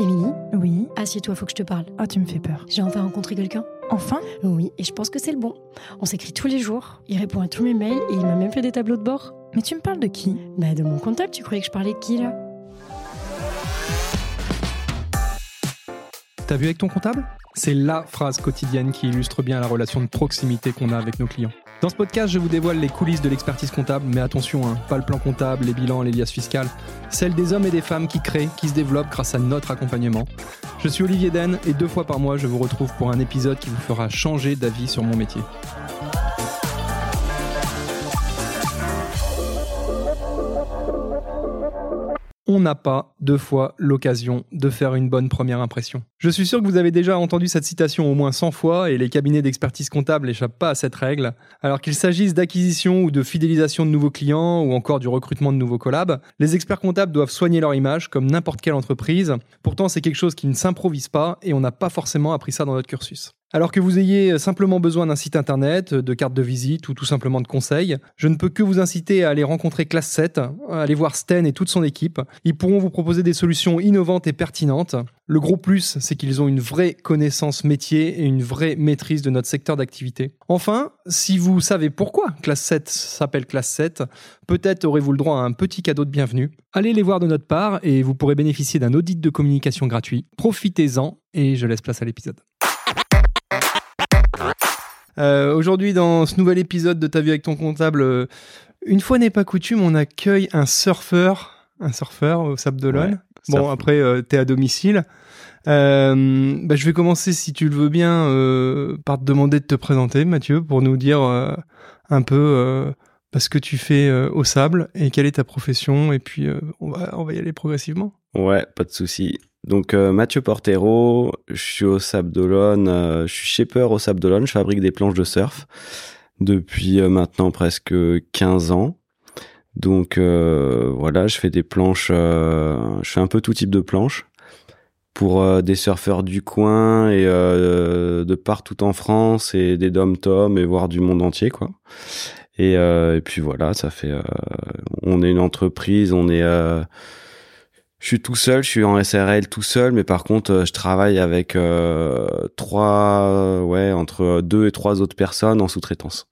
Émilie, Oui. assieds-toi, faut que je te parle. Ah, tu me fais peur. J'ai enfin rencontré quelqu'un. Enfin? Oui, et je pense que c'est le bon. On s'écrit tous les jours, il répond à tous mes mails et il m'a même fait des tableaux de bord. Mais tu me parles de qui? Bah de mon comptable, tu croyais que je parlais de qui là? T'as vu avec ton comptable? C'est la phrase quotidienne qui illustre bien la relation de proximité qu'on a avec nos clients. Dans ce podcast, je vous dévoile les coulisses de l'expertise comptable, mais attention, hein, pas le plan comptable, les bilans, les liasses fiscales, celles des hommes et des femmes qui créent, qui se développent grâce à notre accompagnement. Je suis Olivier Den et deux fois par mois, je vous retrouve pour un épisode qui vous fera changer d'avis sur mon métier. On n'a pas deux fois l'occasion de faire une bonne première impression. Je suis sûr que vous avez déjà entendu cette citation au moins 100 fois et les cabinets d'expertise comptable n'échappent pas à cette règle. Alors qu'il s'agisse d'acquisition ou de fidélisation de nouveaux clients ou encore du recrutement de nouveaux collabs, les experts comptables doivent soigner leur image comme n'importe quelle entreprise. Pourtant, c'est quelque chose qui ne s'improvise pas et on n'a pas forcément appris ça dans notre cursus. Alors que vous ayez simplement besoin d'un site internet, de carte de visite ou tout simplement de conseils, je ne peux que vous inciter à aller rencontrer Classe 7, à aller voir Sten et toute son équipe. Ils pourront vous proposer des solutions innovantes et pertinentes. Le gros plus, c'est qu'ils ont une vraie connaissance métier et une vraie maîtrise de notre secteur d'activité. Enfin, si vous savez pourquoi Classe 7 s'appelle Classe 7, peut-être aurez-vous le droit à un petit cadeau de bienvenue. Allez les voir de notre part et vous pourrez bénéficier d'un audit de communication gratuit. Profitez-en et je laisse place à l'épisode. Euh, Aujourd'hui, dans ce nouvel épisode de Ta vie avec ton comptable, euh, une fois n'est pas coutume, on accueille un surfeur, un surfeur au Sable d'Olonne. Ouais, bon, surf. après, euh, t'es à domicile. Bah, je vais commencer, si tu le veux bien, par te demander de te présenter, Mathieu, pour nous dire un peu bah, ce que tu fais au Sable et quelle est ta profession. Et puis, on, va, on va y aller progressivement. Ouais, pas de souci. Donc euh, Mathieu Portero, je suis au Sable d'Olonne, euh, je suis shaper au Sable je fabrique des planches de surf depuis euh, maintenant presque 15 ans. Donc voilà, je fais des planches, je fais un peu tout type de planches pour des surfeurs du coin et de partout en France et des dom-tom et voire du monde entier quoi. Et, et puis voilà, ça fait, on est une entreprise, on est je suis tout seul, je suis en SRL tout seul, mais par contre, euh, je travaille avec euh, trois, ouais, entre deux et trois autres personnes en sous-traitance.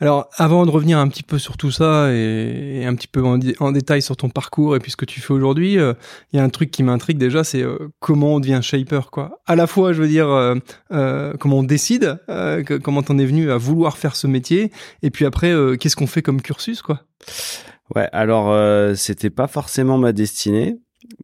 Alors, avant de revenir un petit peu sur tout ça et, et un petit peu en, détail sur ton parcours et puis ce que tu fais aujourd'hui, euh, il y a un truc qui m'intrigue déjà, c'est euh, comment on devient shaper, quoi. À la fois, je veux dire, euh, euh, comment on décide, euh, que- comment t'en es venu à vouloir faire ce métier, et puis après, euh, qu'est-ce qu'on fait comme cursus, quoi? Ouais, alors euh, c'était pas forcément ma destinée,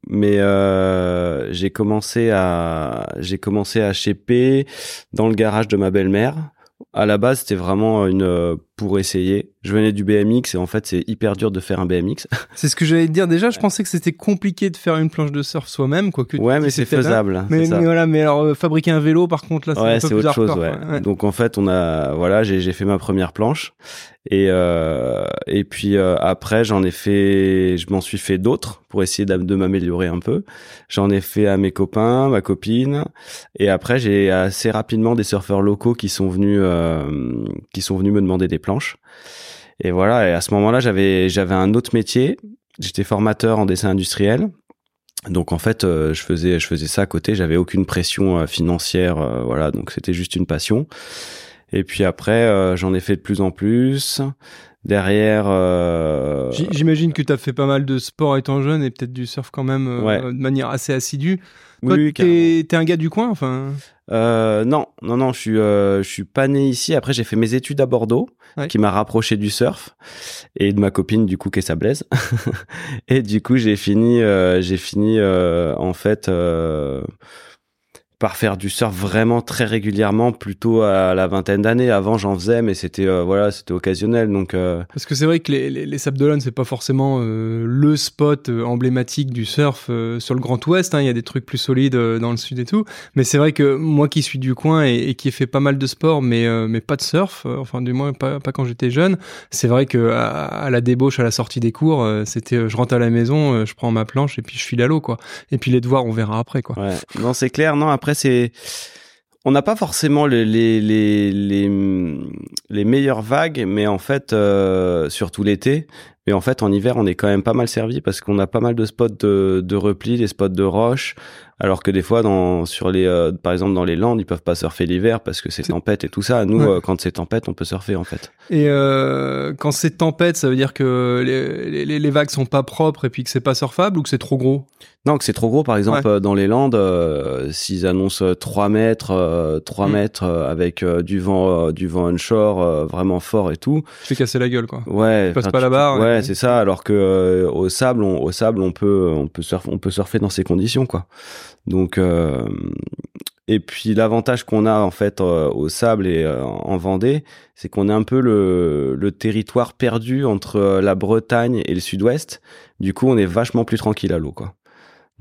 mais euh, j'ai commencé à j'ai commencé à shaper dans le garage de ma belle-mère. À la base, c'était vraiment une euh, pour essayer. Je venais du BMX et en fait, c'est hyper dur de faire un BMX. C'est ce que j'allais te dire. Déjà, je pensais que c'était compliqué de faire une planche de surf soi-même, quoi. Que ouais, tu- mais c'est faisable. Mais, voilà, mais alors euh, fabriquer un vélo, par contre, là, c'est un peu autre chose, hardcore, ouais. quoi. Ouais. Donc en fait, on a, voilà, j'ai fait ma première planche et euh, et puis euh, après, j'en ai fait, je m'en suis fait d'autres pour essayer de m'améliorer un peu. J'en ai fait à mes copains, ma copine, et après j'ai assez rapidement des surfeurs locaux qui sont venus, qui sont venus me demander des planches. Et voilà, et à ce moment-là, j'avais j'avais un autre métier. J'étais formateur en dessin industriel. Donc en fait, euh, je faisais je faisais ça à côté, j'avais aucune pression euh, financière euh, voilà, donc c'était juste une passion. Et puis après j'en ai fait de plus en plus. Derrière J'imagine que tu as fait pas mal de sport étant jeune et peut-être du surf quand même Ouais. de manière assez assidue. Toi, oui, t'es t'es un gars du coin, enfin. Euh, non, non, non, je suis, euh, je suis pas né ici. Après, j'ai fait mes études à Bordeaux, Ouais. qui m'a rapproché du surf et de ma copine du coup qui est sablaise. et du coup, j'ai fini, euh, j'ai fini euh, en fait euh, par faire du surf vraiment très régulièrement, plutôt à la vingtaine d'années. Avant, j'en faisais, mais c'était euh, voilà, c'était occasionnel. Donc euh, Parce que c'est vrai que les, les, les Sables d'Olonne, c'est pas forcément euh, le spot emblématique du surf sur le Grand Ouest. hein. Il y a des trucs plus solides dans le sud et tout. Mais c'est vrai que moi qui suis du coin et, et qui ai fait pas mal de sport, mais, mais pas de surf, enfin du moins pas, pas quand j'étais jeune, c'est vrai que à, à la débauche, à la sortie des cours, c'était je rentre à la maison, je prends ma planche et puis je file à l'eau, quoi. Et puis les devoirs, on verra après, quoi. Ouais, non, c'est clair. Non, après, On n'a pas forcément les meilleures vagues, mais en fait, euh, surtout l'été. Mais en fait, en hiver, on est quand même pas mal servi parce qu'on a pas mal de spots de, de repli, des spots de roche. Alors que des fois, dans, sur les, euh, par exemple, dans les Landes, ils peuvent pas surfer l'hiver parce que c'est tempête et tout ça. Nous, Ouais. euh, quand c'est tempête, on peut surfer en fait. Et euh, quand c'est tempête, ça veut dire que les, les, les vagues sont pas propres et puis que c'est pas surfable ou que c'est trop gros? Non, que c'est trop gros. Par exemple, euh, dans les Landes, euh, s'ils annoncent euh, 3 mètres, euh, 3 Mm. mètres avec du vent, du vent onshore vraiment fort et tout. Je fais casser la gueule, quoi. Ouais, Tu passes pas la barre, Ouais, c'est ça. Alors que euh, au sable, on, au sable, on peut, on peut surfer, on peut surfer dans ces conditions, quoi. Donc, euh, et puis l'avantage qu'on a en fait euh, au sable et euh, en Vendée, c'est qu'on est un peu le, le territoire perdu entre la Bretagne et le Sud-Ouest. Du coup, on est vachement plus tranquille à l'eau, quoi.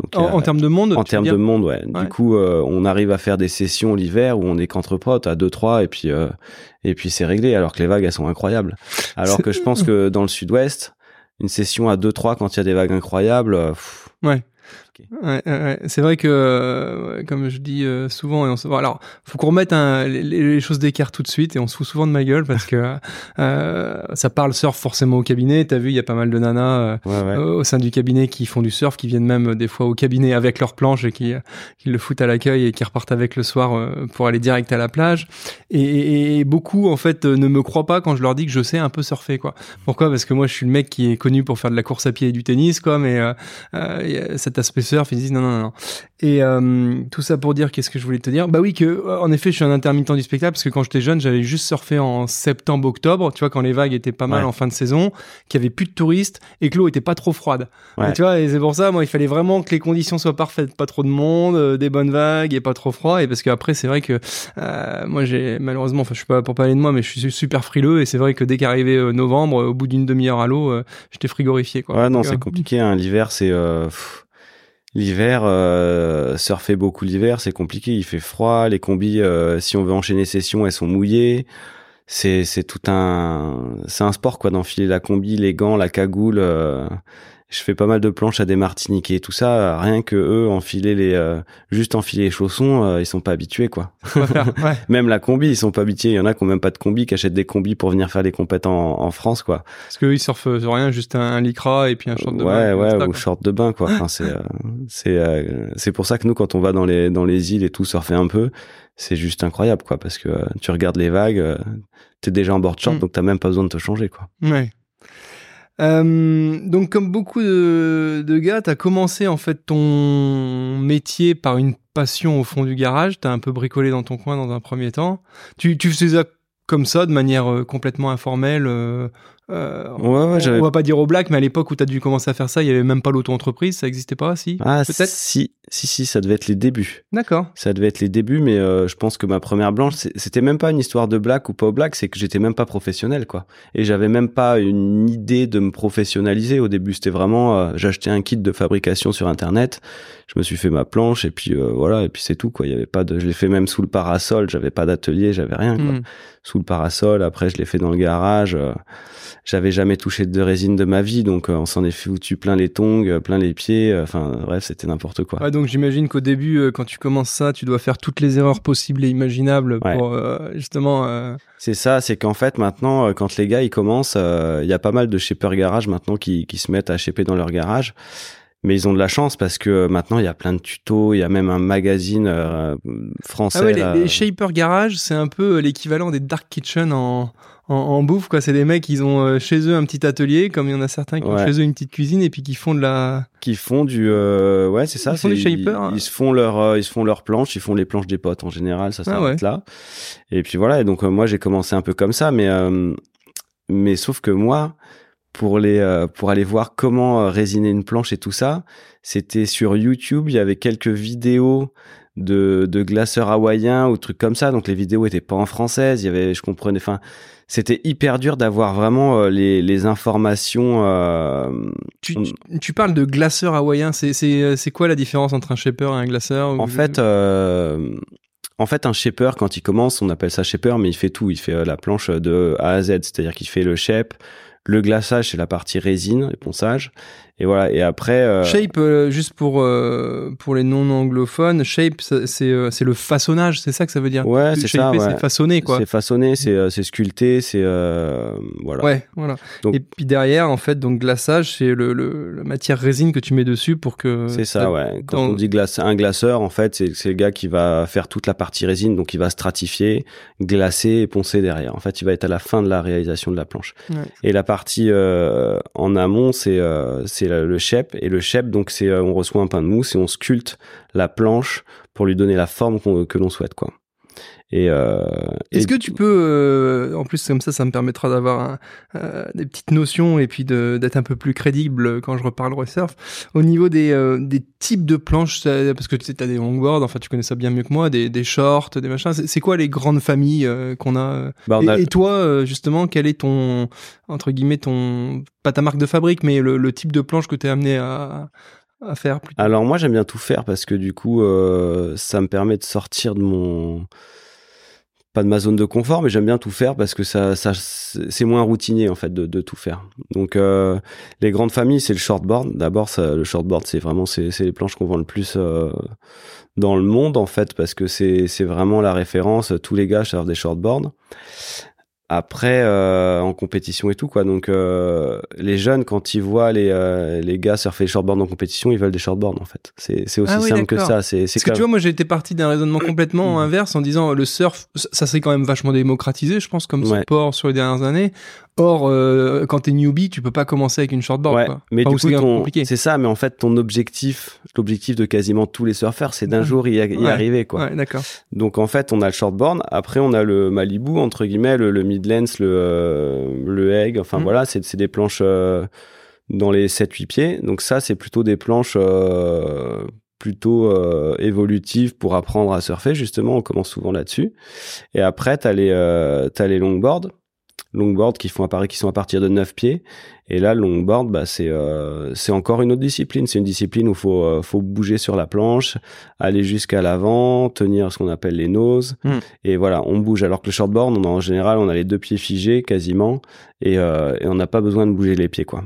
Donc, En, en termes de monde en termes de monde, ouais. Ouais. Du coup, on arrive à faire des sessions l'hiver où on est qu'entre potes à 2-3 et puis et puis c'est réglé. Alors que les vagues elles sont incroyables. Alors que je pense que dans le Sud-Ouest, une session à 2-3 quand il y a des vagues incroyables, pff, Ouais. Ouais, ouais, c'est vrai que, euh, comme je dis euh, souvent, et on se... alors, faut qu'on remette un- les, les choses d'écart tout de suite, et on se fout souvent de ma gueule parce que euh, ça parle surf forcément au cabinet. T'as vu, il y a pas mal de nanas euh, ouais, euh, au sein du cabinet qui font du surf, qui viennent même des fois au cabinet avec leur planche et qui, qui le foutent à l'accueil et qui repartent avec le soir pour aller direct à la plage. Et, et- et beaucoup en fait ne me croient pas quand je leur dis que je sais un peu surfer quoi. Pourquoi? Parce que moi je suis le mec qui est connu pour faire de la course à pied et du tennis quoi, mais il y a cet aspect surf ils disent non non non. Et euh, tout ça pour dire qu'est-ce que je voulais te dire Bah oui que euh, en effet je suis un intermittent du spectacle parce que quand j'étais jeune j'allais juste surfer en septembre octobre, tu vois quand les vagues étaient pas mal Ouais. en fin de saison, qu'il y avait plus de touristes et que l'eau était pas trop froide. Ouais. Et tu vois, et c'est pour ça, moi, il fallait vraiment que les conditions soient parfaites, pas trop de monde, euh, des bonnes vagues et pas trop froid. Et parce qu'après, c'est vrai que euh, moi, j'ai malheureusement, enfin, je suis pas pour parler de moi, mais je suis super frileux. Et c'est vrai que dès qu'arrivait novembre, au bout d'une demi-heure à l'eau, j'étais frigorifié. Quoi. Ouais, non, c'est compliqué. Hein. L'hiver, c'est l'hiver. Euh, surfer beaucoup l'hiver, c'est compliqué. Il fait froid. Les combis, euh, si on veut enchaîner sessions, elles sont mouillées. C'est c'est tout un c'est un sport quoi d'enfiler la combi, les gants, la cagoule. euh, je fais pas mal de planches à des Martiniquais et tout ça. Rien que eux enfiler les euh, juste enfiler les chaussons, euh, ils sont pas habitués quoi. ouais. Même la combi, ils sont pas habitués. Il y en a qui ont même pas de combi, qui achètent des combis pour venir faire des compètes en, en France quoi. Parce qu'eux, ils surfent sur rien, juste un, un lycra et puis un short de ouais, bain, ouais, basta, ou short de bain, quoi. Enfin, c'est, euh, c'est, euh, c'est pour ça que nous, quand on va dans les, dans les îles et tout, surfer un peu, c'est juste incroyable, quoi, parce que euh, tu regardes les vagues, euh, t'es déjà en board short, Mm. donc t'as même pas besoin de te changer, quoi. Ouais. Euh, donc comme beaucoup de, de gars, t'as commencé en fait ton métier par une passion au fond du garage. T'as un peu bricolé dans ton coin dans un premier temps. Tu, tu faisais ça comme ça, de manière euh, complètement informelle. euh, euh, Ouais, ouais, on, on va pas dire au black, mais à l'époque où t'as dû commencer à faire ça, il y avait même pas l'auto-entreprise, ça existait pas, si? Ah, Peut-être? si, si, si, ça devait être les débuts. D'accord. Ça devait être les débuts, mais euh, je pense que ma première blanche, c'était même pas une histoire de black ou pas au black, c'est que j'étais même pas professionnel, quoi. Et j'avais même pas une idée de me professionnaliser. Au début, c'était vraiment, euh, j'achetais un kit de fabrication sur internet, je me suis fait ma planche et puis euh, voilà, et puis c'est tout, quoi. Il y avait pas de, je l'ai fait même sous le parasol, j'avais pas d'atelier, j'avais rien, quoi. Hmm. Sous le parasol. Après, je l'ai fait dans le garage. euh, j'avais jamais touché de résine de ma vie, donc euh, on s'en est foutu plein les tongs, euh, plein les pieds. Enfin, bref, c'était n'importe quoi. Ouais, donc j'imagine qu'au début, euh, quand tu commences ça, tu dois faire toutes les erreurs possibles et imaginables Ouais. pour euh, justement. euh, C'est ça, c'est qu'en fait maintenant, quand les gars ils commencent, il y a pas mal de shippers garage maintenant qui, qui se mettent à shipper dans leur garage. Mais ils ont de la chance parce que euh, maintenant il y a plein de tutos, il y a même un magazine euh, français. Ah ouais, les, là. les Shaper Garage, c'est un peu l'équivalent des Dark Kitchen en, en, en bouffe. quoi. C'est des mecs, ils ont euh, chez eux un petit atelier, comme il y en a certains qui ont Ouais. chez eux une petite cuisine et puis qui font de la. qui font du euh, ouais c'est ça Ils font du shaper, hein. ils, se font leur euh, ils se font leurs planches ils font les planches des potes en général ça Ah s'arrête là et puis voilà et donc euh, moi j'ai commencé un peu comme ça mais euh, mais sauf que moi pour les euh, pour aller voir comment euh, résiner une planche et tout ça c'était sur YouTube il y avait quelques vidéos de de glaceurs hawaïens ou trucs comme ça donc les vidéos étaient pas en française il y avait je comprenais enfin c'était hyper dur d'avoir vraiment euh, les les informations euh, Tu, tu, tu parles de glaceur hawaïen. C'est, c'est, c'est quoi la différence entre un shaper et un glaceur En fait, en fait, un shaper, quand il commence, on appelle ça shaper, mais il fait tout. Il fait la planche de A à Z, c'est-à-dire qu'il fait le shape, le glaçage, c'est la partie résine, le ponçage, et voilà. Et après. euh, Shape, euh, juste pour, euh, pour les non-anglophones, shape, ça- c'est c'est le façonnage, c'est ça que ça veut dire Ouais, c'est ça, ouais. c'est façonner, quoi. C'est façonné, c'est c'est sculpté, c'est voilà. Ouais, voilà. Donc- Et puis derrière, en fait, donc glaçage, c'est le, le- la matière résine que tu mets dessus pour que. C'est ça, ouais. Quand dans- on dit glace, un glaceur, en fait, c'est c'est le gars qui va faire toute la partie résine, donc il va stratifier, glacer et poncer derrière. En fait, il va être à la fin de la réalisation de la planche. Ouais. Et la partie en amont, c'est c'est le, le chep. Et le chep, donc c'est euh, on reçoit un pain de mousse et on sculpte la planche pour lui donner la forme que l'on souhaite, quoi. Et euh, Est-ce et- que tu peux, euh, en plus comme ça, ça me permettra d'avoir euh, des petites notions et puis d'être un peu plus crédible quand je reparlerai surf. Au niveau des, des types de planches, parce que tu as des longboards, enfin tu connais ça bien mieux que moi, des, des shorts, des machins. C'est quoi les grandes familles qu'on a bah, et, a- et toi, justement, quel est ton, entre guillemets, ton, pas ta marque de fabrique, mais le, le type de planche que tu es amené à, à faire plutôt? Alors moi j'aime bien tout faire parce que du coup euh, ça me permet de sortir de mon pas de ma zone de confort mais j'aime bien tout faire parce que ça, ça c'est moins routinier en fait de, tout faire. Donc euh, les grandes familles c'est le shortboard. D'abord le shortboard c'est vraiment c'est les planches qu'on vend le plus euh, dans le monde en fait parce que c'est c'est vraiment la référence. Tous les gars servent des shortboards. Après, euh, en compétition et tout, quoi. Donc, euh, les jeunes, quand ils voient les, euh, les gars surfer les shortboards en compétition, ils veulent des shortboards, en fait. C'est c'est aussi Ah oui, simple que ça. C'est c'est Parce que tu vois, moi j'ai été parti d'un raisonnement complètement inverse en disant le surf, ça ça s'est quand même vachement démocratisé, je pense, comme Ouais. sport sur les dernières années. Or, euh, quand t'es newbie, tu peux pas commencer avec une shortboard. Ouais, quoi. mais Enfin, du ou coup, c'est ça, mais en fait, ton objectif, l'objectif de quasiment tous les surfeurs, c'est d'un jour y, y Ouais. arriver, quoi. Ouais, d'accord. Donc, en fait, on a le shortboard, après, on a le Malibu, entre guillemets, le, le Midlands, le, euh, le Egg, enfin, Mhm. voilà, c'est c'est des planches euh, dans les 7-8 pieds. Donc, ça, c'est plutôt des planches euh, plutôt euh, évolutives pour apprendre à surfer, justement, on commence souvent là-dessus. Et après, t'as les, euh, t'as les longboards, longboards qui font apparaître, qui sont à partir de 9 pieds. Et là, le longboard, bah, c'est euh, c'est encore une autre discipline. C'est une discipline où faut euh, faut bouger sur la planche, aller jusqu'à l'avant, tenir ce qu'on appelle les noses. Mm. Et voilà, on bouge. Alors que le shortboard, on a, en général, on a les deux pieds figés quasiment, et, euh, et on n'a pas besoin de bouger les pieds, quoi.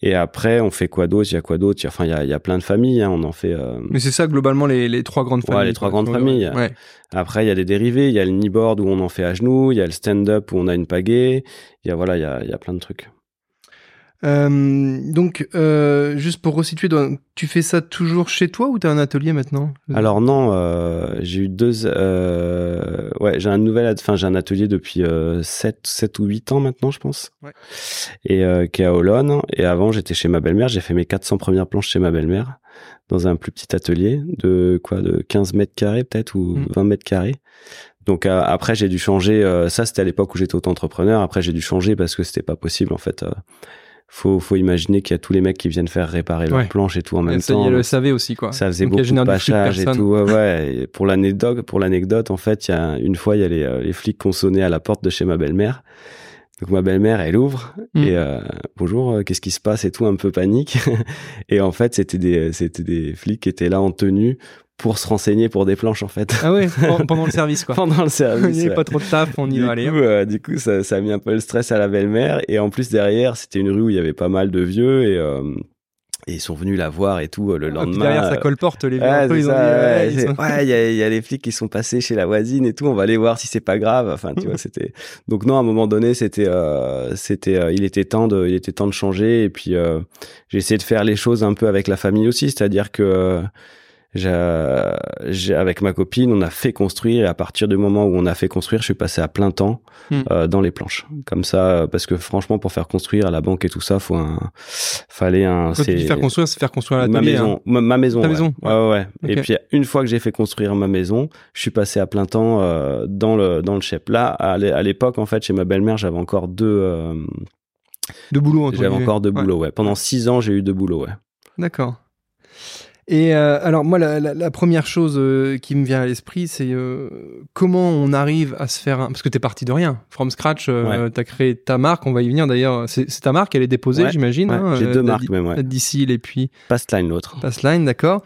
Et après, on fait quoi d'autre? Il y a quoi d'autre? Il y a- Enfin, il y a, il y a plein de familles. Hein, on en fait. euh, Mais c'est ça globalement les, les trois grandes Ouais, familles. les trois grandes familles. Ouais. Après, il y a des dérivés. Il y a le kneeboard où on en fait à genoux. Il y a le stand-up où on a une pagaie. Il y a voilà, il y a, il y a plein de trucs. Euh, donc, euh, juste pour resituer, tu fais ça toujours chez toi ou t'as un atelier maintenant? Alors non, euh, j'ai eu deux. Euh, ouais, j'ai un nouvel, enfin j'ai un atelier depuis euh, 7, 7 ou 8 ans maintenant, je pense. Ouais. Et euh, qui est à Olonne. Et avant, j'étais chez ma belle-mère. J'ai fait mes 400 premières planches chez ma belle-mère dans un plus petit atelier de quoi, de 15 mètres carrés peut-être ou Mm. 20 mètres carrés. Donc euh, après, j'ai dû changer. euh, ça, c'était à l'époque où j'étais auto-entrepreneur. Après, j'ai dû changer parce que c'était pas possible en fait. euh, faut, faut imaginer qu'il y a tous les mecs qui viennent faire réparer leurs Ouais. planches et tout en même temps. Il y a le SAV aussi, quoi. Ça faisait Donc, beaucoup de pachage et tout. Ouais, ouais. Et pour l'anecdote, pour l'anecdote, en fait, il y a une fois, il y a les, euh, les flics qui ont sonné à la porte de chez ma belle-mère. Donc ma belle-mère, elle ouvre Mm. et euh, bonjour, euh, qu'est-ce qui se passe et tout, un peu panique. et en fait, c'était des, c'était des flics qui étaient là en tenue pour se renseigner pour des planches en fait. Ah ouais, pen- pendant le service, quoi. Pendant le service. il n'y avait pas trop de taf, on y du va aller. euh, du coup, ça, ça a mis un peu le stress à la belle-mère. Et en plus, derrière, c'était une rue où il y avait pas mal de vieux et, euh, et ils sont venus la voir et tout euh, le Ah, puis lendemain. derrière, ça euh, colporte les vieux. C'est ils ça, ouais, c'est- sont- ouais, il y a, il y a les flics qui sont passés chez la voisine et tout. On va aller voir si c'est pas grave. Enfin, tu vois, c'était. Donc non, à un moment donné, c'était, euh, c'était, euh, il était temps de, il était temps de changer. Et puis, euh, j'ai essayé de faire les choses un peu avec la famille aussi, c'est-à-dire que. Euh, avec ma copine, on a fait construire et à partir du moment où on a fait construire, je suis passé à plein temps Hmm. euh, dans les planches. Comme ça, parce que franchement, pour faire construire à la banque et tout ça, faut un, fallait un. Quand tu dis faire construire, c'est faire construire Ma l'atelier. hein. maison, ma, ma maison, Ta ouais. maison, ouais, ouais, ouais. Et puis une fois que j'ai fait construire ma maison, je suis passé à plein temps euh, dans le dans le chep. Là, à l'é- à l'époque, en fait, chez ma belle-mère, j'avais encore deux, euh, De boulot, j'avais encore deux boulots. Ouais. Pendant six ans, j'ai eu deux boulots. Ouais. D'accord. Et euh, alors moi, la, la- la première chose euh, qui me vient à l'esprit, c'est euh, comment on arrive à se faire un... Parce que t'es parti de rien, from scratch, euh, t'as créé ta marque, on va y venir d'ailleurs. C'est ta marque, elle est déposée, Ouais, j'imagine. Ouais, hein, j'ai euh, deux marques même. Ouais. la Dicile et puis Pastline l'autre. Passline, d'accord.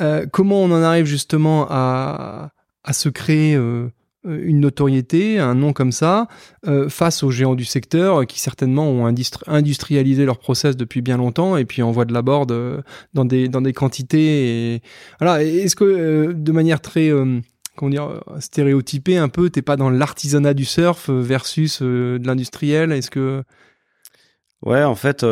Euh, comment on en arrive justement à, à se créer euh, une notoriété, un nom comme ça, euh, face aux géants du secteur euh, qui certainement ont industrialisé leur process depuis bien longtemps et puis envoient de la board dans des dans des quantités. Et... Voilà. Est-ce que de manière très comment dire stéréotypée un peu, t'es pas dans l'artisanat du surf versus de l'industriel? Est-ce que Ouais, en fait.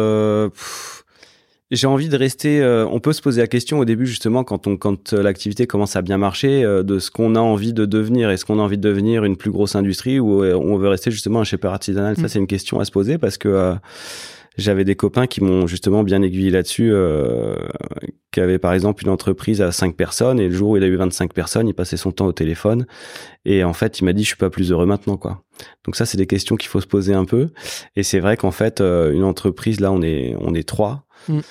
J'ai envie de rester. Euh, on peut se poser la question au début justement quand on quand euh, l'activité commence à bien marcher euh, de ce qu'on a envie de devenir. Est-ce qu'on a envie de devenir une plus grosse industrie ou on veut rester justement un shaper artisanal? Ça mm. c'est une question à se poser parce que j'avais des copains qui m'ont justement bien aiguillé là-dessus, qui avaient par exemple une entreprise à 5 personnes et le jour où il a eu 25 personnes, il passait son temps au téléphone et en fait il m'a dit je suis pas plus heureux maintenant quoi. Donc ça c'est des questions qu'il faut se poser un peu et c'est vrai qu'en fait une entreprise là on est on est trois Mm.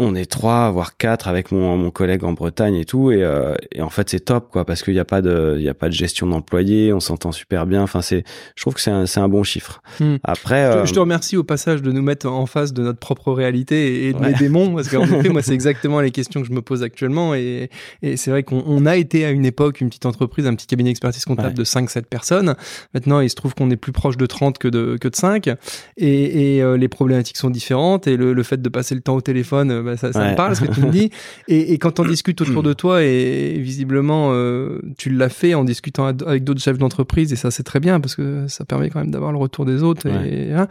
On est trois, voire quatre avec mon, mon collègue en Bretagne et tout, et, euh, et en fait c'est top quoi, parce qu'il n'y a pas de, il y a pas de gestion d'employés, on s'entend super bien. Enfin c'est, je trouve que c'est un, c'est un bon chiffre. Mm. Après, je, te euh, remercie au passage de nous mettre en face de notre propre réalité et, de mes démons, parce qu'en effet moi c'est exactement les questions que je me pose actuellement, et, et c'est vrai qu'on a été à une époque une petite entreprise, un petit cabinet d'expertise comptable de 5-7 personnes. Maintenant il se trouve qu'on est plus proche de 30 que de que de 5, et, et euh, les problématiques sont différentes, et le, le fait de passer le temps au téléphone bah, ça, me parle ce que tu me dis. Et, quand on discute autour de toi, et visiblement euh, tu l'as fait en discutant avec d'autres chefs d'entreprise, et ça c'est très bien parce que ça permet quand même d'avoir le retour des autres. Et, hein,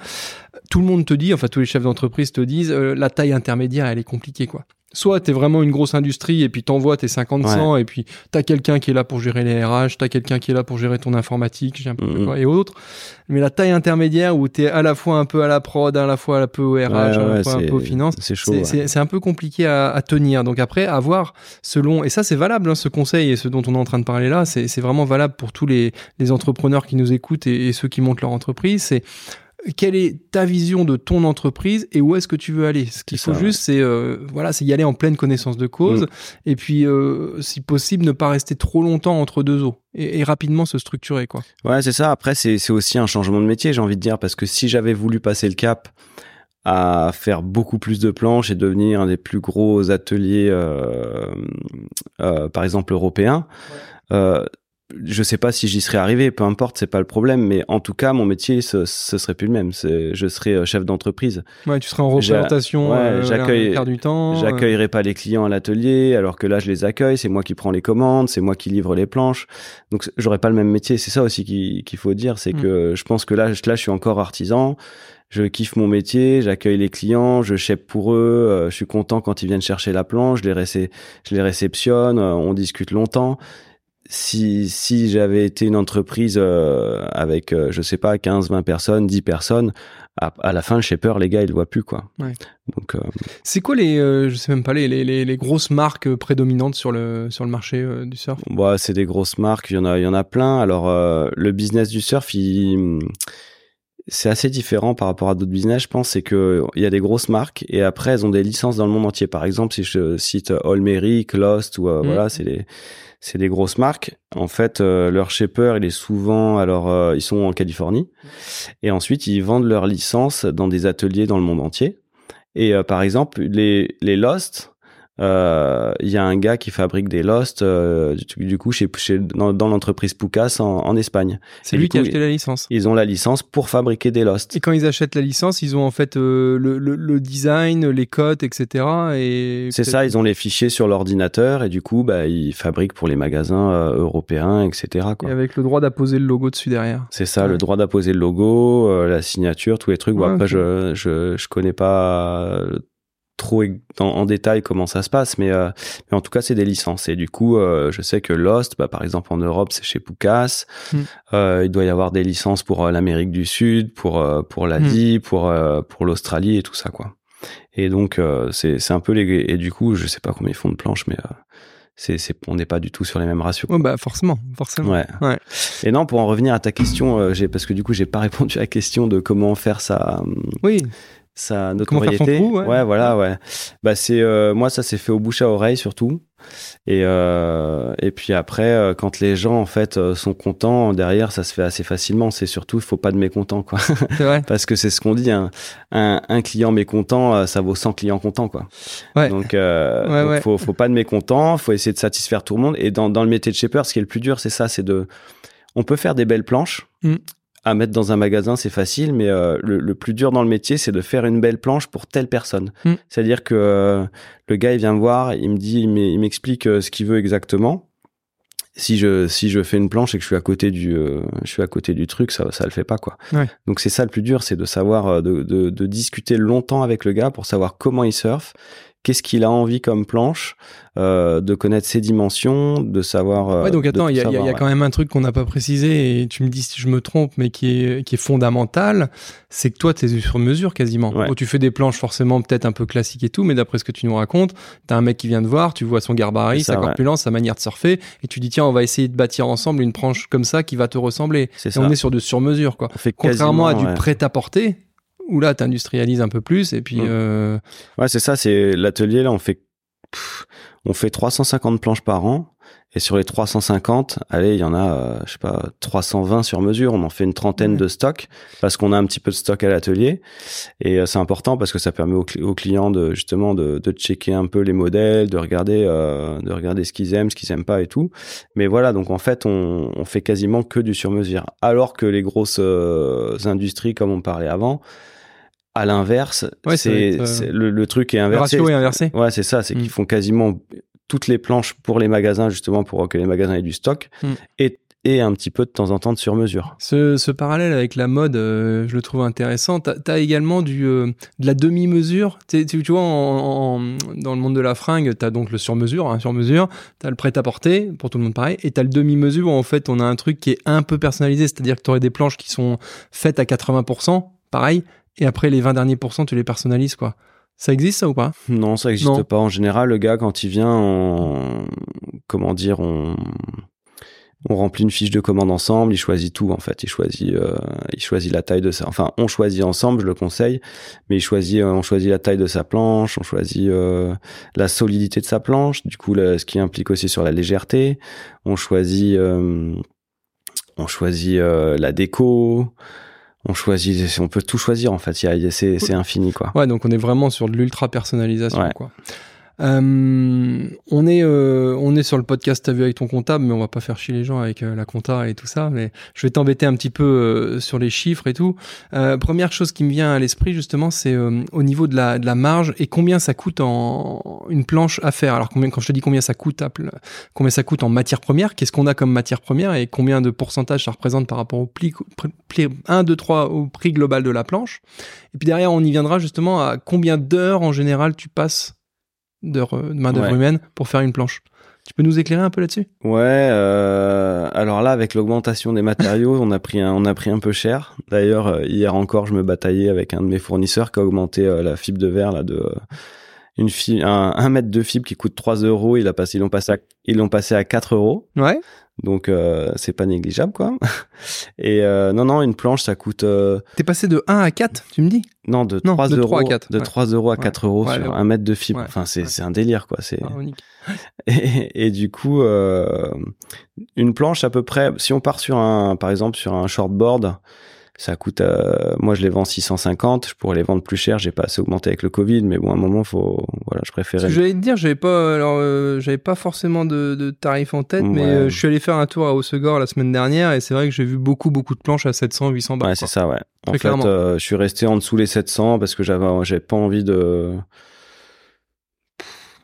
tout le monde te dit, enfin tous les chefs d'entreprise te disent, euh, la taille intermédiaire elle est compliquée quoi soit tu es vraiment une grosse industrie et puis t'envoies tes 50 cents et puis t'as quelqu'un qui est là pour gérer les RH, t'as quelqu'un qui est là pour gérer ton informatique mm-hmm. et autres. Mais la taille intermédiaire où t'es à la fois un peu à la prod, à la fois un peu au RH, à la fois un peu aux finances, c'est un peu compliqué à, tenir. Donc après, à voir selon, et ça c'est valable, hein, ce conseil et ce dont on est en train de parler là, c'est vraiment valable pour tous les, les entrepreneurs qui nous écoutent et, et ceux qui montent leur entreprise, c'est quelle est ta vision de ton entreprise et où est-ce que tu veux aller? Ce qu'il faut juste, c'est euh, voilà, c'est y aller en pleine connaissance de cause mm. et puis, euh, si possible, ne pas rester trop longtemps entre deux eaux et, rapidement se structurer, quoi. Ouais, c'est ça. Après, c'est aussi un changement de métier, j'ai envie de dire, parce que si j'avais voulu passer le cap à faire beaucoup plus de planches et devenir un des plus gros ateliers, euh, par exemple européens je sais pas si j'y serais arrivé, peu importe, c'est pas le problème, mais en tout cas, mon métier, ce, ce serait plus le même. Je serais euh, chef d'entreprise. Ouais, tu serais en représentation, ouais, euh, j'accueille, du temps. Euh. J'accueillerai pas les clients à l'atelier, alors que là, je les accueille, c'est moi qui prends les commandes, c'est moi qui livre les planches. Donc, j'aurais pas le même métier. C'est ça aussi qu'il faut dire, c'est mm. que je pense que là, là, je suis encore artisan. Je kiffe mon métier, j'accueille les clients, je chèpe pour eux, je suis content quand ils viennent chercher la planche, je les, je les réceptionne, on discute longtemps si, si j'avais été une entreprise euh, avec, euh, je sais pas, 15, 20 personnes, 10 personnes, à, à, la fin, le shaper, les gars, ils le voient plus, quoi. Ouais. Donc, euh... c'est quoi les, euh, je sais même pas, les, les, les, grosses marques prédominantes sur le, sur le marché du surf? Bah, C'est des grosses marques, il y en a, il y en a plein. Alors, le business du surf, il c'est assez différent par rapport à d'autres business, je pense, c'est que il y a des grosses marques et après elles ont des licences dans le monde entier. Par exemple, si je cite Olmeric, Lost ou mmh. voilà, c'est les c'est des grosses marques. En fait, euh, leur shaper, il est souvent, alors euh, ils sont en Californie, et ensuite ils vendent leur licence dans des ateliers dans le monde entier. Et euh, par exemple, les les Lost, euh, il y a un gars qui fabrique des Lost euh, du, coup chez, chez dans, l'entreprise Pucas en, en Espagne. C'est lui qui a acheté la licence. Ils ont la licence pour fabriquer des Lost. Et quand ils achètent la licence, ils ont en fait euh, le, le, le, design, les codes, etc. Et c'est ça, ils ont les fichiers sur l'ordinateur et du coup, bah, ils fabriquent pour les magasins européens, etc. Quoi. Et avec le droit d'apposer le logo dessus derrière. C'est ça, le droit d'apposer le logo, la signature, tous les trucs. Bon, après, je, je je connais pas trop en, détail comment ça se passe, mais, euh, mais en tout cas, c'est des licences. Et du coup, euh, je sais que Lost, bah, par exemple, en Europe, c'est chez Pukas. Hmm. Euh, il doit y avoir des licences pour l'Amérique du Sud, pour, pour l'Asie, hmm. pour, pour l'Australie et tout ça, quoi. Et donc, c'est, un peu les... Et du coup, je sais pas combien ils font de planches, mais... c'est, on n'est pas du tout sur les mêmes ratios. Oh bah forcément, forcément. Ouais. ouais. Et non, pour en revenir à ta question, j'ai parce que du coup j'ai pas répondu à la question de comment faire ça. Oui sa notoriété. Comment ouais. voilà, ouais. Bah c'est euh, moi ça s'est fait au bouche à oreille surtout. Et euh, et puis après euh, quand les gens en fait euh, sont contents derrière ça se fait assez facilement. C'est surtout il faut pas de mécontents quoi. Vrai. Parce que c'est ce qu'on dit un, un, un client mécontent ça vaut 100 clients contents quoi. Ouais. Donc, donc faut faut pas de mécontents, faut essayer de satisfaire tout le monde. Et dans dans le métier de shaper ce qui est le plus dur c'est ça c'est de on peut faire des belles planches. Mm. À mettre dans un magasin, c'est facile, mais euh, le, le plus dur dans le métier, c'est de faire une belle planche pour telle personne. Mm. C'est-à-dire que euh, le gars, il vient me voir, il me dit, il m'e- il m'explique euh, ce qu'il veut exactement. Si je si je fais une planche et que je suis à côté du je suis à côté du truc, ça ça le fait pas quoi. Ouais. Donc c'est ça le plus dur, c'est de savoir de, de de discuter longtemps avec le gars pour savoir comment il surfe, qu'est-ce qu'il a envie comme planche, euh, de connaître ses dimensions, de savoir. euh, Ouais, donc de attends, il y a, y quand même un truc qu'on n'a pas précisé et tu me dis si je me trompe, mais qui est, qui est fondamental, c'est que toi, tu es sur mesure quasiment. Ouais. Tu fais des planches forcément peut-être un peu classiques et tout, mais d'après ce que tu nous racontes, tu as un mec qui vient te voir, tu vois son gabarit, ça, sa ouais. corpulence, sa manière de surfer, et tu dis tiens, on va essayer de bâtir ensemble une planche comme ça qui va te ressembler. C'est Et ça. on est sur de sur-mesure, quoi. On fait Contrairement à du prêt-à-porter, où là, tu industrialises un peu plus, et puis... Mm. euh, Ouais, c'est ça, c'est l'atelier là, on fait pff, on fait 350 planches par an et sur les 350, allez, il y en a euh, je sais pas 320 sur mesure, on en fait une trentaine de stocks parce qu'on a un petit peu de stock à l'atelier et euh, c'est important parce que ça permet aux, cli- aux clients de justement de, de checker un peu les modèles, de regarder euh, de regarder ce qu'ils aiment, ce qu'ils aiment pas et tout. Mais voilà, donc en fait, on, on fait quasiment que du sur mesure alors que les grosses euh, industries comme on parlait avant à l'inverse, Ouais, c'est euh, le, le truc est le inversé. ratio est inversé. Ouais, c'est ça, c'est Mm. qu'ils font quasiment toutes les planches pour les magasins, justement, pour que les magasins aient du stock, Mm. et, et un petit peu de temps en temps de sur-mesure. Ce, ce parallèle avec la mode, euh, je le trouve intéressant. T'as as également du, euh, de la demi-mesure. Tu, tu- tu vois, en, en- dans le monde de la fringue, t'as donc le sur-mesure, hein, sur-mesure. T'as le prêt-à-porter, pour tout le monde pareil. Et t'as le demi-mesure où en fait, on a un truc qui est un peu personnalisé. C'est-à-dire que t'aurais des planches qui sont faites à 80%, pareil. Et après, les 20 derniers pourcents, tu les personnalises, quoi. Ça existe, ça ou pas? Non, ça n'existe pas. En général, le gars, quand il vient, on... comment dire, on... on remplit une fiche de commande ensemble, il choisit tout, en fait. Il choisit, euh, il choisit la taille de sa... Enfin, on choisit ensemble, je le conseille, mais il choisit, euh, on choisit la taille de sa planche, on choisit euh, la solidité de sa planche, du coup, ce qui implique aussi sur la légèreté. On choisit... euh, on choisit euh, la déco, on choisit, on peut tout choisir en fait. C'est, c'est infini quoi. Ouais, donc on est vraiment sur de l'ultra personnalisation, Ouais. quoi. Euh, on est euh, on est sur le podcast T'as vu avec ton comptable, mais on va pas faire chier les gens avec euh, la compta et tout ça. Mais je vais t'embêter un petit peu euh, sur les chiffres et tout. Euh, première chose qui me vient à l'esprit justement, c'est au niveau de la de la marge et combien ça coûte en une planche à faire. Alors combien quand je te dis combien ça coûte, combien ça coûte en matière première, qu'est-ce qu'on a comme matière première et combien de pourcentage ça représente par rapport au pli, pli 1, 2, 3 au prix global de la planche. Et puis derrière, on y viendra justement à combien d'heures en général tu passes de main d'œuvre Ouais. humaine pour faire une planche. Tu peux nous éclairer un peu là-dessus? Ouais. euh, alors là, avec l'augmentation des matériaux, on a pris un, on a pris un peu cher. D'ailleurs, euh, hier encore, je me bataillais avec un de mes fournisseurs qui a augmenté euh, la fibre de verre là de une fi- un, un mètre de fibre qui coûte 3 euros. Il a passé, ils l'ont passé, à, ils l'ont passé à 4 euros. Ouais. Donc euh, c'est pas négligeable quoi. Et euh, non non, une planche ça coûte euh, T'es passé de 1 à 4, tu me dis? Non de Non, 3 de euros 3 à 4, de ouais. 3 euros à Ouais. 4 euros Ouais, sur un mètre de fibre. Enfin c'est c'est un délire quoi. C'est Ah, et, et du coup, euh, une planche à peu près, si on part sur un, par exemple, sur un shortboard, ça coûte, euh, moi je les vends 650, je pourrais les vendre plus cher, j'ai pas assez augmenté avec le Covid, mais bon, à un moment, faut, voilà, je Ce préférais. j'allais te dire, j'avais pas, alors, euh, j'avais pas forcément de, de tarif en tête, mais euh, je suis allé faire un tour à Haussegor la semaine dernière et c'est vrai que j'ai vu beaucoup, beaucoup de planches à 700, 800 balles. Ouais, c'est ça, ouais. En fait, euh, je suis resté en dessous les 700 parce que j'avais, j'avais pas envie de.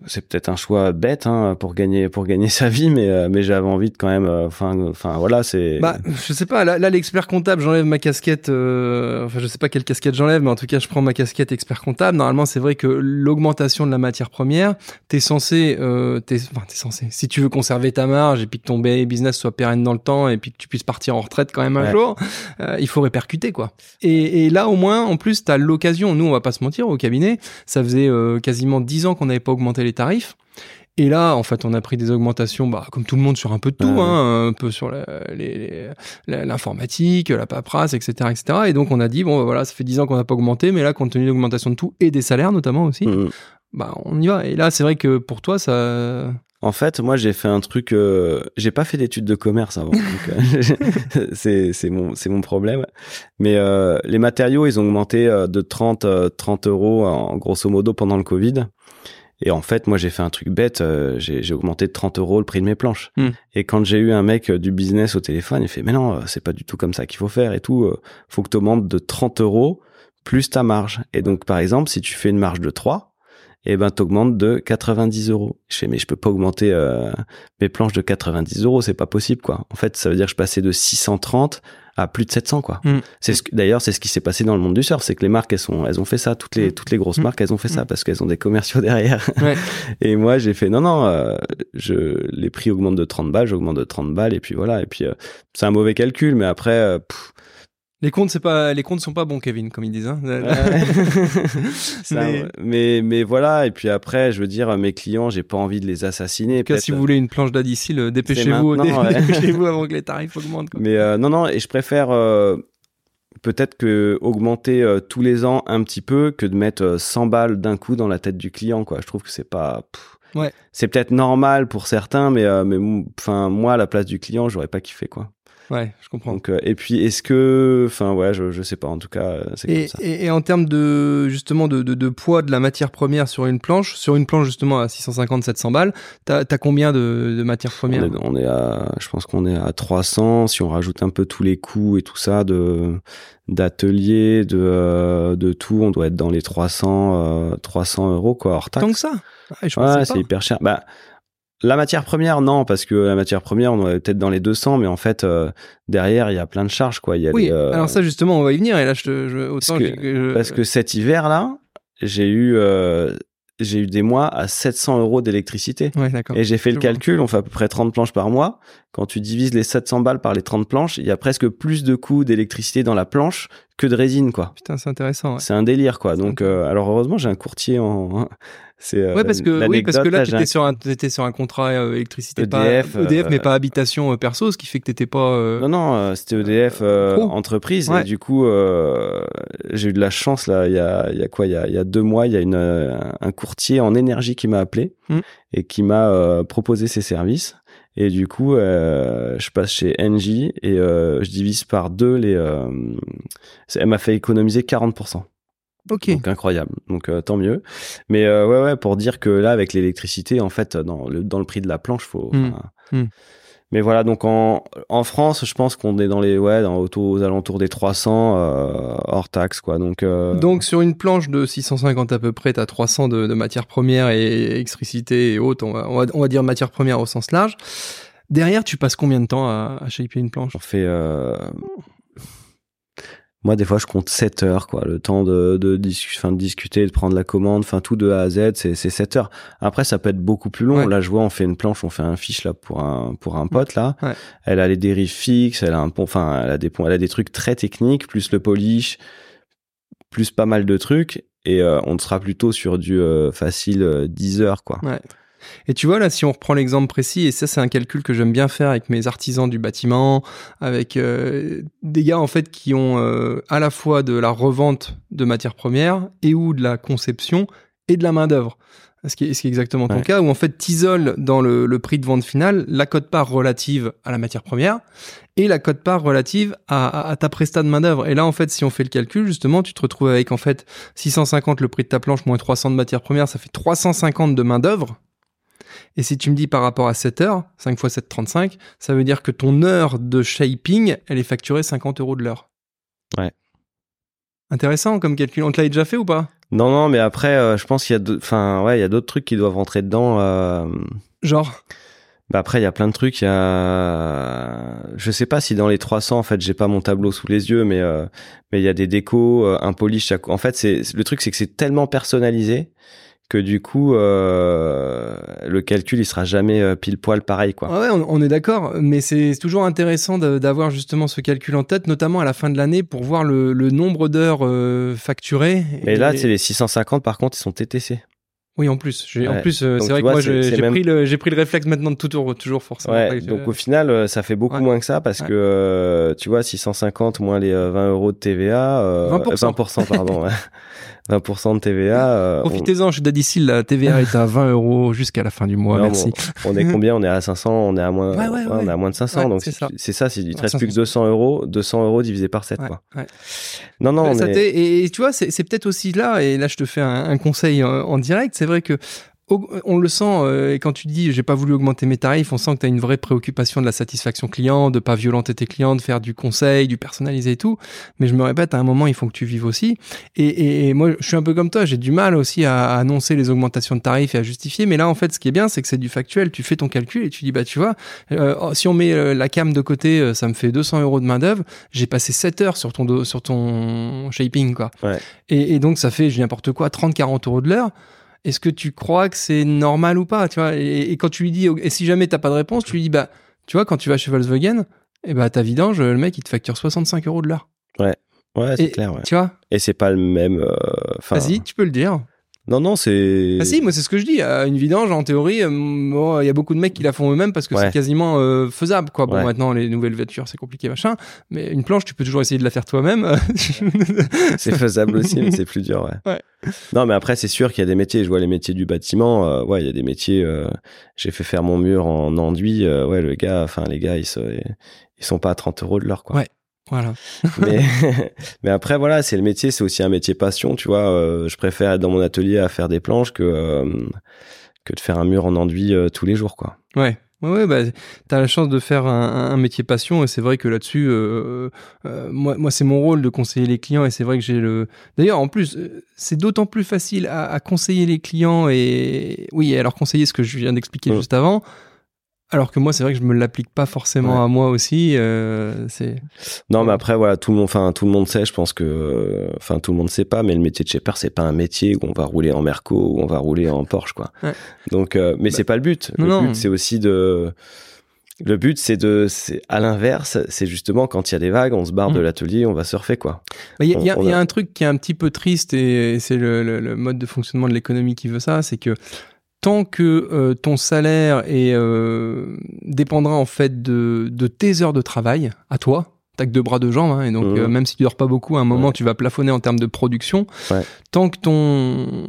C'est peut-être un choix bête hein, pour gagner pour gagner sa vie, mais euh, mais j'avais envie de quand même. euh, Enfin, enfin voilà, c'est. Bah, je sais pas, là, là, l'expert comptable, j'enlève ma casquette, euh, enfin, je sais pas quelle casquette j'enlève, mais en tout cas, je prends ma casquette expert comptable. Normalement, c'est vrai que l'augmentation de la matière première, t'es censé, euh, t'es, enfin, t'es censé, si tu veux conserver ta marge et puis que ton business soit pérenne dans le temps et puis que tu puisses partir en retraite quand même un Ouais. jour, euh, il faut répercuter, quoi. Et, et là, au moins, en plus, t'as l'occasion, nous, on va pas se mentir, au cabinet, ça faisait euh, quasiment 10 ans qu'on n'avait pas augmenté les tarifs. Et là, en fait, on a pris des augmentations, bah, comme tout le monde, sur un peu de tout, hein, un peu sur l'informatique, la paperasse, etc., etc. Et donc, on a dit, bon, bah, voilà, ça fait 10 ans qu'on n'a pas augmenté, mais là, compte tenu de l'augmentation de tout et des salaires notamment aussi, bah, on y va. Et là, c'est vrai que pour toi, ça. En fait, moi, j'ai fait un truc. euh, j'ai pas fait d'études de commerce avant. euh, c'est mon mon problème. Mais euh, les matériaux, ils ont augmenté euh, de 30 euh, 30 euros en grosso modo pendant le Covid. Et en fait, moi, j'ai fait un truc bête. euh, j'ai j'ai augmenté de 30 euros le prix de mes planches. Hmm. Et quand j'ai eu un mec euh, du business au téléphone, il fait, mais non, euh, c'est pas du tout comme ça qu'il faut faire et tout. euh, Faut que tu augmentes de 30 euros plus ta marge. Et donc, par exemple, si tu fais une marge de 3, eh ben, t'augmentes de 90 euros. Je fais, mais je peux pas augmenter euh, mes planches de 90 euros, c'est pas possible, quoi. En fait, ça veut dire que je passais de 630 à plus de 700, quoi. Mm. C'est ce d'ailleurs, c'est ce qui s'est passé dans le monde du surf, c'est que les marques, elles sont, elles ont fait ça, toutes les, toutes les grosses Mm. marques, elles ont fait ça Mm. parce qu'elles ont des commerciaux derrière. Ouais. Et moi, j'ai fait, non, non, euh, je, les prix augmentent de 30 balles, j'augmente de 30 balles, et puis voilà. Et puis, euh, c'est un mauvais calcul, mais après, euh, pff, Les comptes, c'est pas, les comptes sont pas bons, Kevin, comme ils disent. Hein. Ça, Mais- mais... mais voilà et puis après je veux dire mes clients j'ai pas envie de les assassiner cas, si vous voulez une planche d'Adicil, euh, dépêchez-vous, ouais. dépêchez-vous avant que les tarifs augmentent. quoi. mais euh, non non et je préfère euh, peut-être que augmenter euh, tous les ans un petit peu que de mettre euh, 100 balles d'un coup dans la tête du client quoi je trouve que c'est pas pff. Ouais. c'est peut-être normal pour certains mais euh, mais enfin moi à la place du client j'aurais pas kiffé quoi Ouais, je comprends. donc euh, et puis est-ce que enfin ouais je, je sais pas en tout cas euh, c'est comme Et, ça et, et en termes de justement de, de, de poids de la matière première sur une planche, sur une planche justement à 650-700 balles, t'as as combien de, de matière On première est, on est à, je pense qu'on est à 300 si on rajoute un peu tous les coûts et tout ça de d'atelier, de euh, de tout, on doit être dans les 300 euh, 300 euros quoi hors taxe. Tant que ça? Ah, je ouais, c'est hyper cher. Bah la matière première non parce que la matière première on est peut-être dans les 200 mais en fait euh, derrière il y a plein de charges quoi. Il y a Oui, des, euh, alors ça justement, on va y venir. Et là, je te, je, autant que- j'ai- je- parce que cet hiver là j'ai eu euh, j'ai eu des mois à 700 euros d'électricité. Ouais. Et j'ai fait Je le vois. calcul, on fait à peu près 30 planches par mois. Quand tu divises les 700 balles par les 30 planches, il y a presque plus de coûts d'électricité dans la planche que de résine, quoi. Putain, c'est intéressant. Ouais. C'est un délire, quoi. Donc, euh, alors heureusement, j'ai un courtier en. C'est. euh, Ouais, parce que, oui, parce que là, j'ai t'étais un- sur un, t'étais sur un contrat euh, électricité EDF, pas, EDF, euh, mais pas habitation perso, ce qui fait que t'étais pas. euh, Non, non, c'était EDF entreprise. Ouais. Et du coup, j'ai eu de la chance, là, il y a, il y a quoi? Il y a, il y a deux mois, il y a une, un courtier en énergie qui m'a appelé Mm. et qui m'a proposé ses services. Et du coup, euh, je passe chez Engie et euh, je divise par deux les. euh, elle m'a fait économiser 40%. Ok. Donc incroyable. Donc tant mieux. Mais ouais, ouais, pour dire que là, avec l'électricité, en fait, dans le, dans le prix de la planche, faut. Mm. enfin, Mm. Mais voilà, donc en, en France, je pense qu'on est dans les ouais, dans, autour, aux alentours des 300 euh, hors taxe, quoi. Donc, euh, Donc sur une planche de 650 à peu près, t'as 300 de, de matières premières et électricité et autres, on va, on va, on va dire matières premières au sens large. Derrière, tu passes combien de temps à, à shaper une planche? On fait. euh, Moi, des fois, je compte 7 heures, quoi. Le temps de, de, enfin, de discuter, de prendre la commande, enfin, tout de A à Z, c'est, c'est 7 heures. Après, ça peut être beaucoup plus long. Ouais. Là, je vois, on fait une planche, on fait un fiche, là, pour un, pour un pote, là. Ouais. Elle a les dérives fixes, elle a un pont, enfin, elle a des ponts, elle a des trucs très techniques, plus le polish, plus pas mal de trucs. Et euh, on sera plutôt sur du euh, facile euh, 10 heures, quoi. Ouais. Et tu vois, là, si on reprend l'exemple précis, et ça, c'est un calcul que j'aime bien faire avec mes artisans du bâtiment, avec euh, des gars, en fait, qui ont euh, à la fois de la revente de matières premières et ou de la conception et de la main-d'œuvre. Ce qui, est, ce qui est exactement ton Ouais. cas, où en fait, t'isoles dans le, le prix de vente final la cote-part relative à la matière première et la cote-part relative à, à, à ta prestat de main-d'œuvre. Et là, en fait, si on fait le calcul, justement, tu te retrouves avec, en fait, 650 le prix de ta planche moins 300 de matière première, ça fait 350 de main-d'œuvre. Et si tu me dis par rapport à 7 heures, 5 x 7, 35, ça veut dire que ton heure de shaping, elle est facturée 50 euros de l'heure. Ouais. Intéressant comme calcul. On te l'a déjà fait ou pas? Non, non, mais après, euh, je pense qu'il y a, enfin, ouais, il y a d'autres trucs qui doivent rentrer dedans. euh, Genre? Bah après, il y a plein de trucs. Il y a, je sais pas si dans les 300, en fait, j'ai pas mon tableau sous les yeux, mais euh, mais il y a des décos, un polish. Chaque... En fait, c'est le truc, c'est que c'est tellement personnalisé que du coup, euh, le calcul, il sera jamais euh, pile poil pareil, quoi. Ah Ouais, on, on est d'accord, mais c'est toujours intéressant d'avoir justement ce calcul en tête, notamment à la fin de l'année, pour voir le, le nombre d'heures euh, facturées. Mais Et- là, c'est les 650, par contre, ils sont TTC. Oui, en plus. En plus, c'est vrai que moi, j'ai même- pris, le- j'ai pris le réflexe maintenant de toujours, toujours forcément. Ouais, donc au final, ça fait beaucoup Ouais. moins que ça parce que tu vois, 650 moins les euh, 20 euros de TVA, euh, 20%. 20%, pardon, ouais. 20% de TVA. euh, on- Profitez-en, je suis d'Adicil, la TVA est à 20 euros jusqu'à la fin du mois, Non, merci. bon, on est combien? On est à 500, on est à moins, Ouais, ouais, on est à moins de 500. Ouais, donc c'est ça. c'est Ouais, reste plus que 500. 200 euros, 200 euros divisé par 7 Ouais, quoi. ouais. Non, non, on ça est- t'est- et, et tu vois, c'est c'est peut-être aussi là, et là je te fais un, un conseil en, en direct, c'est vrai que on le sent, euh, et quand tu dis j'ai pas voulu augmenter mes tarifs, on sent que tu as une vraie préoccupation de la satisfaction client, de pas violenter tes clients, de faire du conseil, du personnalisé et tout. Mais je me répète, à un moment, il faut que tu vives aussi. Et, moi, je suis un peu comme toi, j'ai du mal aussi à, annoncer les augmentations de tarifs et à justifier. Mais là, en fait, ce qui est bien, c'est que c'est du factuel. Tu fais ton calcul et tu dis, bah, tu vois, euh, oh, si on met euh, la cam de côté, ça me fait 200 euros de main d'œuvre. J'ai passé 7 heures sur ton, sur ton shaping, quoi. Et, et donc, ça fait, je n'importe quoi, 30-40 euros de l'heure est-ce que tu crois que c'est normal ou pas tu vois? Et, quand tu lui dis et si jamais t'as pas de réponse tu lui dis bah tu vois quand tu vas chez Volkswagen et eh bah ta vidange le mec il te facture 65 euros de l'heure. Ouais. Ouais c'est clair ouais. tu vois? Et c'est pas le même euh, vas-y tu peux le dire non, non, c'est. Ah si, moi c'est ce que je dis. Une vidange, en théorie, euh, il y a beaucoup de mecs qui la font eux-mêmes parce que c'est quasiment euh, faisable, quoi. Bon, maintenant les nouvelles voitures, c'est compliqué, machin. Mais une planche, tu peux toujours essayer de la faire toi-même. c'est faisable aussi, mais c'est plus dur, ouais. Non, mais après, c'est sûr qu'il y a des métiers. Je vois les métiers du bâtiment. Euh, ouais, il y a des métiers. J'ai fait faire mon mur en enduit. ouais, le gars, enfin les gars, ils sont, ils sont pas à 30 euros de l'heure, quoi. Ouais. Voilà. mais, mais après, voilà, c'est le métier, c'est aussi un métier passion, tu vois. Euh, je préfère être dans mon atelier à faire des planches que, euh, que de faire un mur en enduit euh, tous les jours, quoi. Ouais. Ouais, ouais bah, t'as la chance de faire un, un métier passion et c'est vrai que là-dessus, moi, moi c'est mon rôle de conseiller les clients et c'est vrai que j'ai le. D'ailleurs, en plus, c'est d'autant plus facile à, à, conseiller les clients et oui, alors conseiller ce que je viens d'expliquer mmh. juste avant alors que moi, c'est vrai que je me l'applique pas forcément à moi aussi. Euh, c'est. Non, mais après, voilà, tout le monde, enfin, tout le monde sait. Je pense que, enfin, tout le monde sait pas, mais le métier de shaper, c'est pas un métier où on va rouler en Merco, où on va rouler en Porsche, quoi. Donc, euh, mais bah, c'est pas le but. Le but, c'est aussi de. Le but, c'est de, c'est à l'inverse, c'est justement quand il y a des vagues, on se barre de mm. l'atelier, on va surfer, quoi. Il y, a, y a un truc qui est un petit peu triste et c'est le, le, mode de fonctionnement de l'économie qui veut ça, c'est que tant que euh, ton salaire est, euh, dépendra en fait de, de, tes heures de travail à toi, t'as que deux bras deux jambes, hein, et donc mmh. euh, même si tu dors pas beaucoup, à un moment tu vas plafonner en termes de production. Tant que ton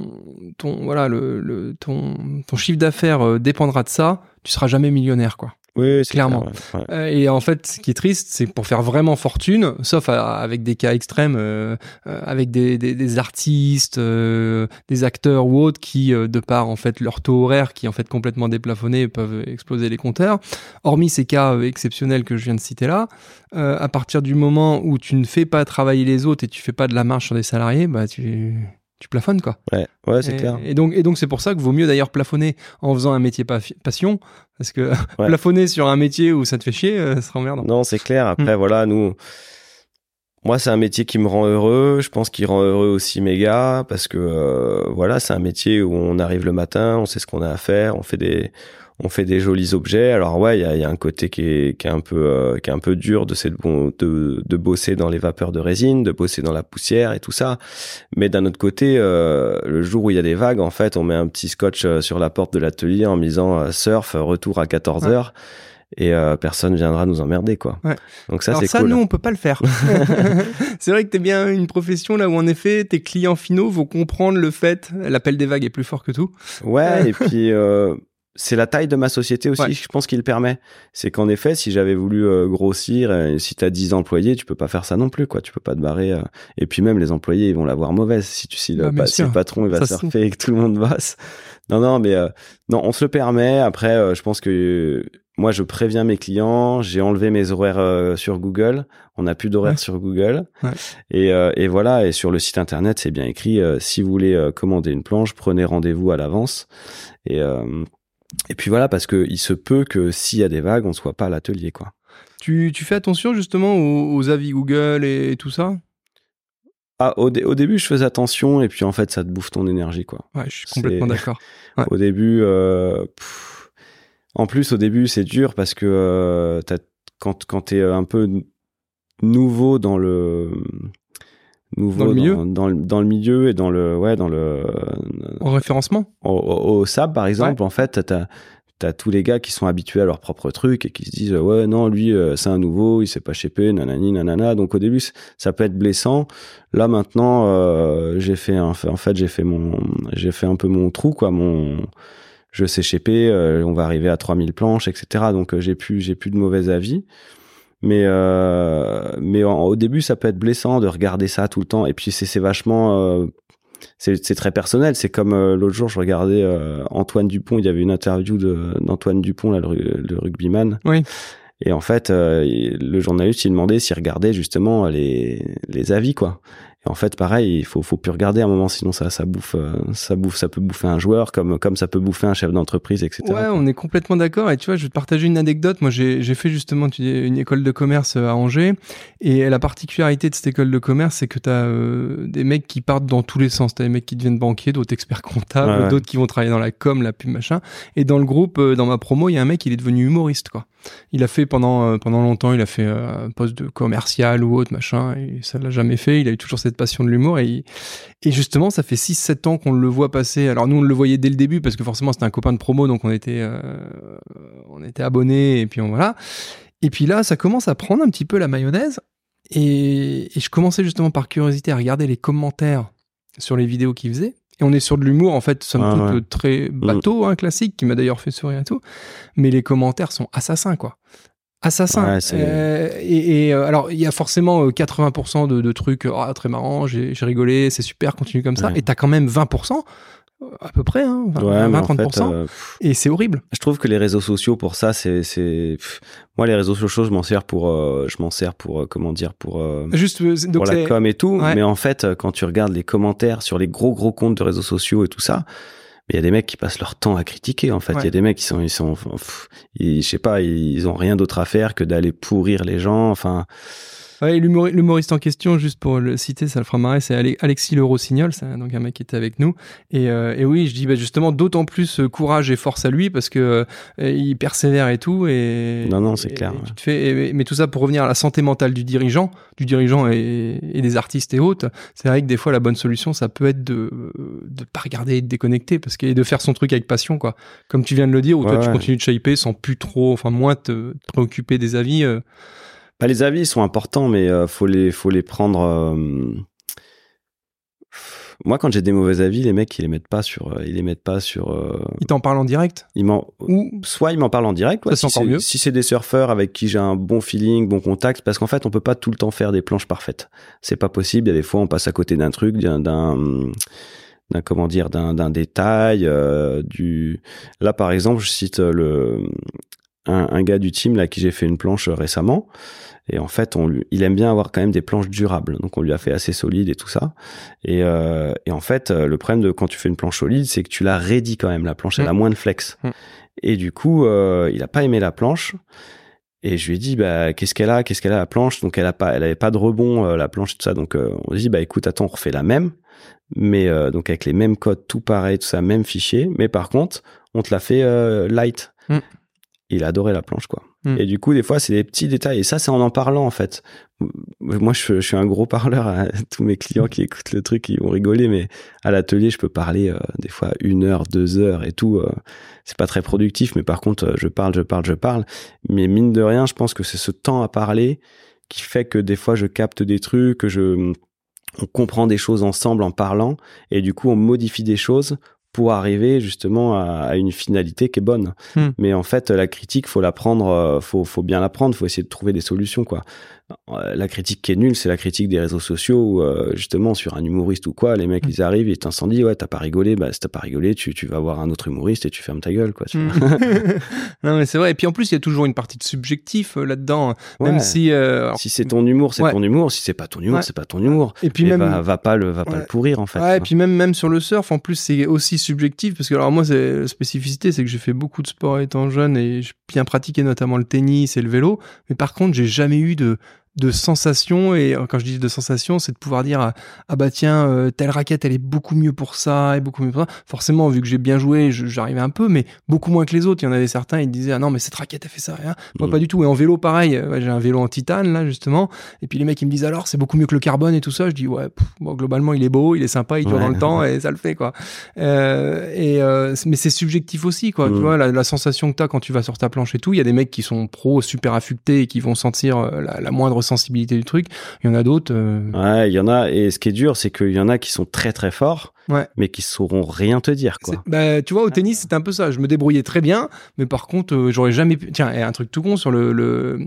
ton voilà le, le ton ton chiffre d'affaires dépendra de ça, tu seras jamais millionnaire quoi. Oui, clairement. Euh, et en fait, ce qui est triste, c'est pour faire vraiment fortune, sauf avec des cas extrêmes, euh, euh, avec des, des, des artistes, des acteurs ou autres qui, de par en fait leur taux horaire qui est en fait complètement déplafonné, peuvent exploser les compteurs. Hormis ces cas exceptionnels que je viens de citer là, à partir du moment où tu ne fais pas travailler les autres et tu fais pas de la marge sur des salariés, bah tu tu plafonnes quoi. Ouais, ouais c'est clair. Et donc, et donc c'est pour ça que vaut mieux d'ailleurs plafonner en faisant un métier passion, parce que plafonner sur un métier où ça te fait chier, euh, ça sera emmerdant. Non, c'est clair. Après, hmm. voilà, nous, moi, c'est un métier qui me rend heureux. Je pense qu'il rend heureux aussi mes gars, parce que euh, voilà, c'est un métier où on arrive le matin, on sait ce qu'on a à faire, on fait des on fait des jolis objets. Alors ouais, il y a, y a, un côté qui est, qui est un peu euh, qui est un peu dur de, cette, de de bosser dans les vapeurs de résine, de bosser dans la poussière et tout ça. Mais d'un autre côté, euh, le jour où il y a des vagues, en fait, on met un petit scotch euh, sur la porte de l'atelier en misant surf retour à 14 heures. Et personne viendra nous emmerder, quoi. Ouais. Donc ça, c'est cool. ça, nous, on peut pas le faire. c'est vrai que t'es bien une profession là où, en effet, tes clients finaux vont comprendre le fait, l'appel des vagues est plus fort que tout. Ouais, et puis c'est la taille de ma société aussi, je pense, qu'il permet. C'est qu'en effet, si j'avais voulu euh, grossir, euh, si tu as 10 employés, tu peux pas faire ça non plus, quoi. Tu peux pas te barrer. Euh. Et puis même les employés, ils vont l'avoir mauvaise si tu si le, bah, si le patron il va surfer et que tout le monde bosse. Non, non, mais non, on se le permet. Après, je pense que moi, je préviens mes clients. J'ai enlevé mes horaires sur Google. On n'a plus d'horaires sur Google. Et, et, voilà. Et sur le site internet, c'est bien écrit. si vous voulez commander une planche, prenez rendez-vous à l'avance. Et et puis voilà, parce que il se peut que s'il y a des vagues, on soit pas à l'atelier, quoi. Tu, tu, fais attention justement aux, avis Google et, tout ça? Ah, au, au, début, je faisais attention et puis en fait, ça te bouffe ton énergie, quoi. Ouais, je suis complètement d'accord. Au début, euh, en plus, au début, c'est dur parce que euh, quand, quand tu es un peu nouveau dans le nouveau dans le milieu, dans, dans, le milieu et dans le ouais dans le en référencement? au, au, SAB par exemple en fait t'as as tous les gars qui sont habitués à leur propre truc et qui se disent ouais non lui euh, c'est un nouveau il sait pas shaper nanani nanana. Donc au début ça peut être blessant. Là maintenant euh, j'ai fait un, en fait j'ai fait mon j'ai fait un peu mon trou quoi mon je sais shaper euh, on va arriver à 3000 planches etc donc j'ai plus j'ai plus de mauvais avis mais euh, mais au début ça peut être blessant de regarder ça tout le temps et puis c'est vachement euh, c'est très personnel. C'est comme euh, l'autre jour, je regardais Antoine Dupont. Il y avait une interview d'Antoine Dupont, là, le, le, rugbyman. Oui. Et en fait, le journaliste, il demandait s'il regardait justement les, les avis, quoi en fait, pareil, il faut, faut plus regarder à un moment, sinon ça, ça bouffe, euh, ça bouffe, ça peut bouffer un joueur, comme, comme ça peut bouffer un chef d'entreprise, etc. Ouais, on est complètement d'accord. Et tu vois, je vais te partager une anecdote. Moi, j'ai fait justement une école de commerce euh, à Angers. Et la particularité de cette école de commerce, c'est que tu as euh, des mecs qui partent dans tous les sens. Tu as des mecs qui deviennent banquiers, d'autres experts comptables, d'autres qui vont travailler dans la com, la pub, machin. Et dans le groupe, dans ma promo, il y a un mec, il est devenu humoriste, quoi. Il a fait pendant, pendant longtemps, il a fait un poste de commercial ou autre, machin. Et ça l'a jamais fait. Il a eu toujours cette passion de l'humour et, et justement ça fait 6-7 ans qu'on le voit passer. Alors nous on le voyait dès le début parce que forcément c'était un copain de promo donc on était euh, on était abonnés et puis on voilà. Et puis là ça commence à prendre un petit peu la mayonnaise et, je commençais justement par curiosité à regarder les commentaires sur les vidéos qu'il faisait. Et on est sur de l'humour, en fait, somme ah toute très bateau, hein, classique, qui m'a d'ailleurs fait sourire et tout. Mais les commentaires sont assassins, quoi. Assassin. Euh, et, euh, alors, il y a forcément 80% euh, de, trucs ah, très marrants, j'ai rigolé, c'est super, continue comme ça. Et t'as quand même 20% à peu près, hein, 20-30%. et c'est horrible. Je trouve que les réseaux sociaux, pour ça, c'est, moi les réseaux sociaux, je m'en sers pour, je m'en sers pour, comment dire, pour, juste pour la com et tout. Mais en fait, quand tu regardes les commentaires sur les gros gros comptes de réseaux sociaux et tout ça, il y a des mecs qui passent leur temps à critiquer en fait il y a des mecs qui sont ils sont je sais pas ils ont rien d'autre à faire que d'aller pourrir les gens enfin Ouais, l'humoriste en question, juste pour le citer, ça le fera marrer, c'est Alexis Le Rossignol, c'est donc un mec qui était avec nous. Et, euh, et oui, je dis bah, justement d'autant plus euh, courage et force à lui parce que euh, il persévère et tout. Et, non, non, c'est clair. tu te fais, mais tout ça pour revenir à la santé mentale du dirigeant, du dirigeant et, et des artistes et autres. C'est vrai que des fois, la bonne solution, ça peut être de de pas regarder et de déconnecter parce que de faire son truc avec passion, quoi. Comme tu viens de le dire, ou toi tu continues de shaper sans plus trop, enfin moins te, préoccuper des avis. Bah, les avis sont importants, mais euh, faut les faut les prendre. Euh, moi, quand j'ai des mauvais avis, les mecs, ils les mettent pas sur, euh, ils les mettent pas sur. Ils t'en parlent en direct? Ils m'en, Ou... soit ils m'en parlent en direct. Ça, si c'est mieux. Si c'est des surfeurs avec qui j'ai un bon feeling, bon contact, parce qu'en fait, on peut pas tout le temps faire des planches parfaites. C'est pas possible. Il y a des fois, on passe à côté d'un truc, d'un, d'un, comment dire, d'un, d'un détail, du. Là, par exemple, je cite le un, un, gars du team là qui j'ai fait une planche récemment. Et en fait, on lui, il aime bien avoir quand même des planches durables. Donc on lui a fait assez solide et tout ça. Et, euh, et en fait, euh, le problème de quand tu fais une planche solide, c'est que tu la raidis quand même. La planche, elle a mm. moins de flex. Mm. Et du coup, euh, il a pas aimé la planche. Et je lui ai dit, bah, qu'est-ce qu'elle a, qu'est-ce qu'elle a la planche? Donc elle a pas, elle avait pas de rebond euh, la planche tout ça. Donc euh, on dit, bah écoute, attends, on refait la même, mais euh, donc avec les mêmes codes, tout pareil, tout ça, même fichier. Mais par contre, on te l'a fait light. Mm il a adoré la planche, quoi. Hmm. Et du coup, des fois, c'est des petits détails. Et ça, c'est en en parlant, en fait. Moi, je, suis un gros parleur. À tous mes clients qui écoutent le truc, ils vont rigoler. Mais à l'atelier, je peux parler euh, des fois une heure, deux heures et tout. Euh, c'est pas très productif. Mais par contre, euh, je parle, je parle, je parle. Mais mine de rien, je pense que c'est ce temps à parler qui fait que des fois, je capte des trucs, que je on comprend des choses ensemble en parlant et du coup on modifie des choses pour arriver justement à, une finalité qui est bonne. Hmm. Mais en fait, la critique, faut la prendre, euh, faut, faut bien la prendre, faut essayer de trouver des solutions, quoi. Euh, la critique qui est nulle, c'est la critique des réseaux sociaux où, euh, justement, sur un humoriste ou quoi, les mecs, mm. ils arrivent, ils t'incendient, ouais, t'as pas rigolé, bah, si t'as pas rigolé, tu, tu vas voir un autre humoriste et tu fermes ta gueule, quoi. Tu mm. non, mais c'est vrai. Et puis en plus, il y a toujours une partie de subjectif euh, là-dedans. Même si. Si c'est ton humour, c'est ton humour. Si c'est pas ton humour, c'est pas ton humour. Et puis même. Va, pas le, va pas le pourrir, en fait. Ouais, et puis même, même sur le surf, en plus, c'est aussi subjectif parce que, alors, moi, c'est, la spécificité, c'est que j'ai fait beaucoup de sport étant jeune et j'ai bien pratiqué notamment le tennis et le vélo. Mais par contre, j'ai jamais eu de, de sensations et euh, quand je dis de sensations c'est de pouvoir dire ah bah tiens euh, telle raquette elle est beaucoup mieux pour ça et beaucoup mieux pour ça. Forcément vu que j'ai bien joué j'arrivais un peu mais beaucoup moins que les autres. Il y en avait certains ils disaient ah non mais cette raquette elle fait ça hein. moi pas mm. du tout. Et en vélo pareil. J'ai un vélo en titane là justement. Et puis les mecs ils me disent alors c'est beaucoup mieux que le carbone et tout ça. Je dis ouais bon globalement il est beau il est sympa il dure dans le temps et ça le fait quoi. Euh, et mais c'est subjectif aussi quoi. Tu mm. vois la, sensation que t'as quand tu vas sur ta planche et tout il y a des mecs qui sont pros super affûtés et qui vont sentir la, la moindre sensibilité du truc. Il y en a d'autres. euh, Ouais, il y en a. Et ce qui est dur, c'est qu'il y en a qui sont très très forts, Ouais. mais qui sauront rien te dire, quoi. bah, tu vois, au tennis, c'était un peu ça. Je me débrouillais très bien, mais par contre, euh, j'aurais jamais pu. Tiens, et un truc tout con sur le, le-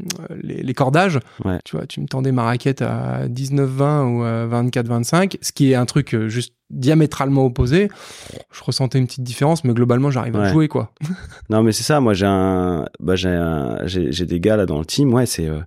les, les cordages. Ouais. Tu vois, tu me tendais ma raquette à 19-20 ou à 24-25, ce qui est un truc euh, juste diamétralement opposé. Je ressentais une petite différence, mais globalement, j'arrive à jouer, quoi. Non, mais c'est ça. Moi, j'ai un, bah, j'ai un- des gars là dans le team. Ouais, c'est, euh,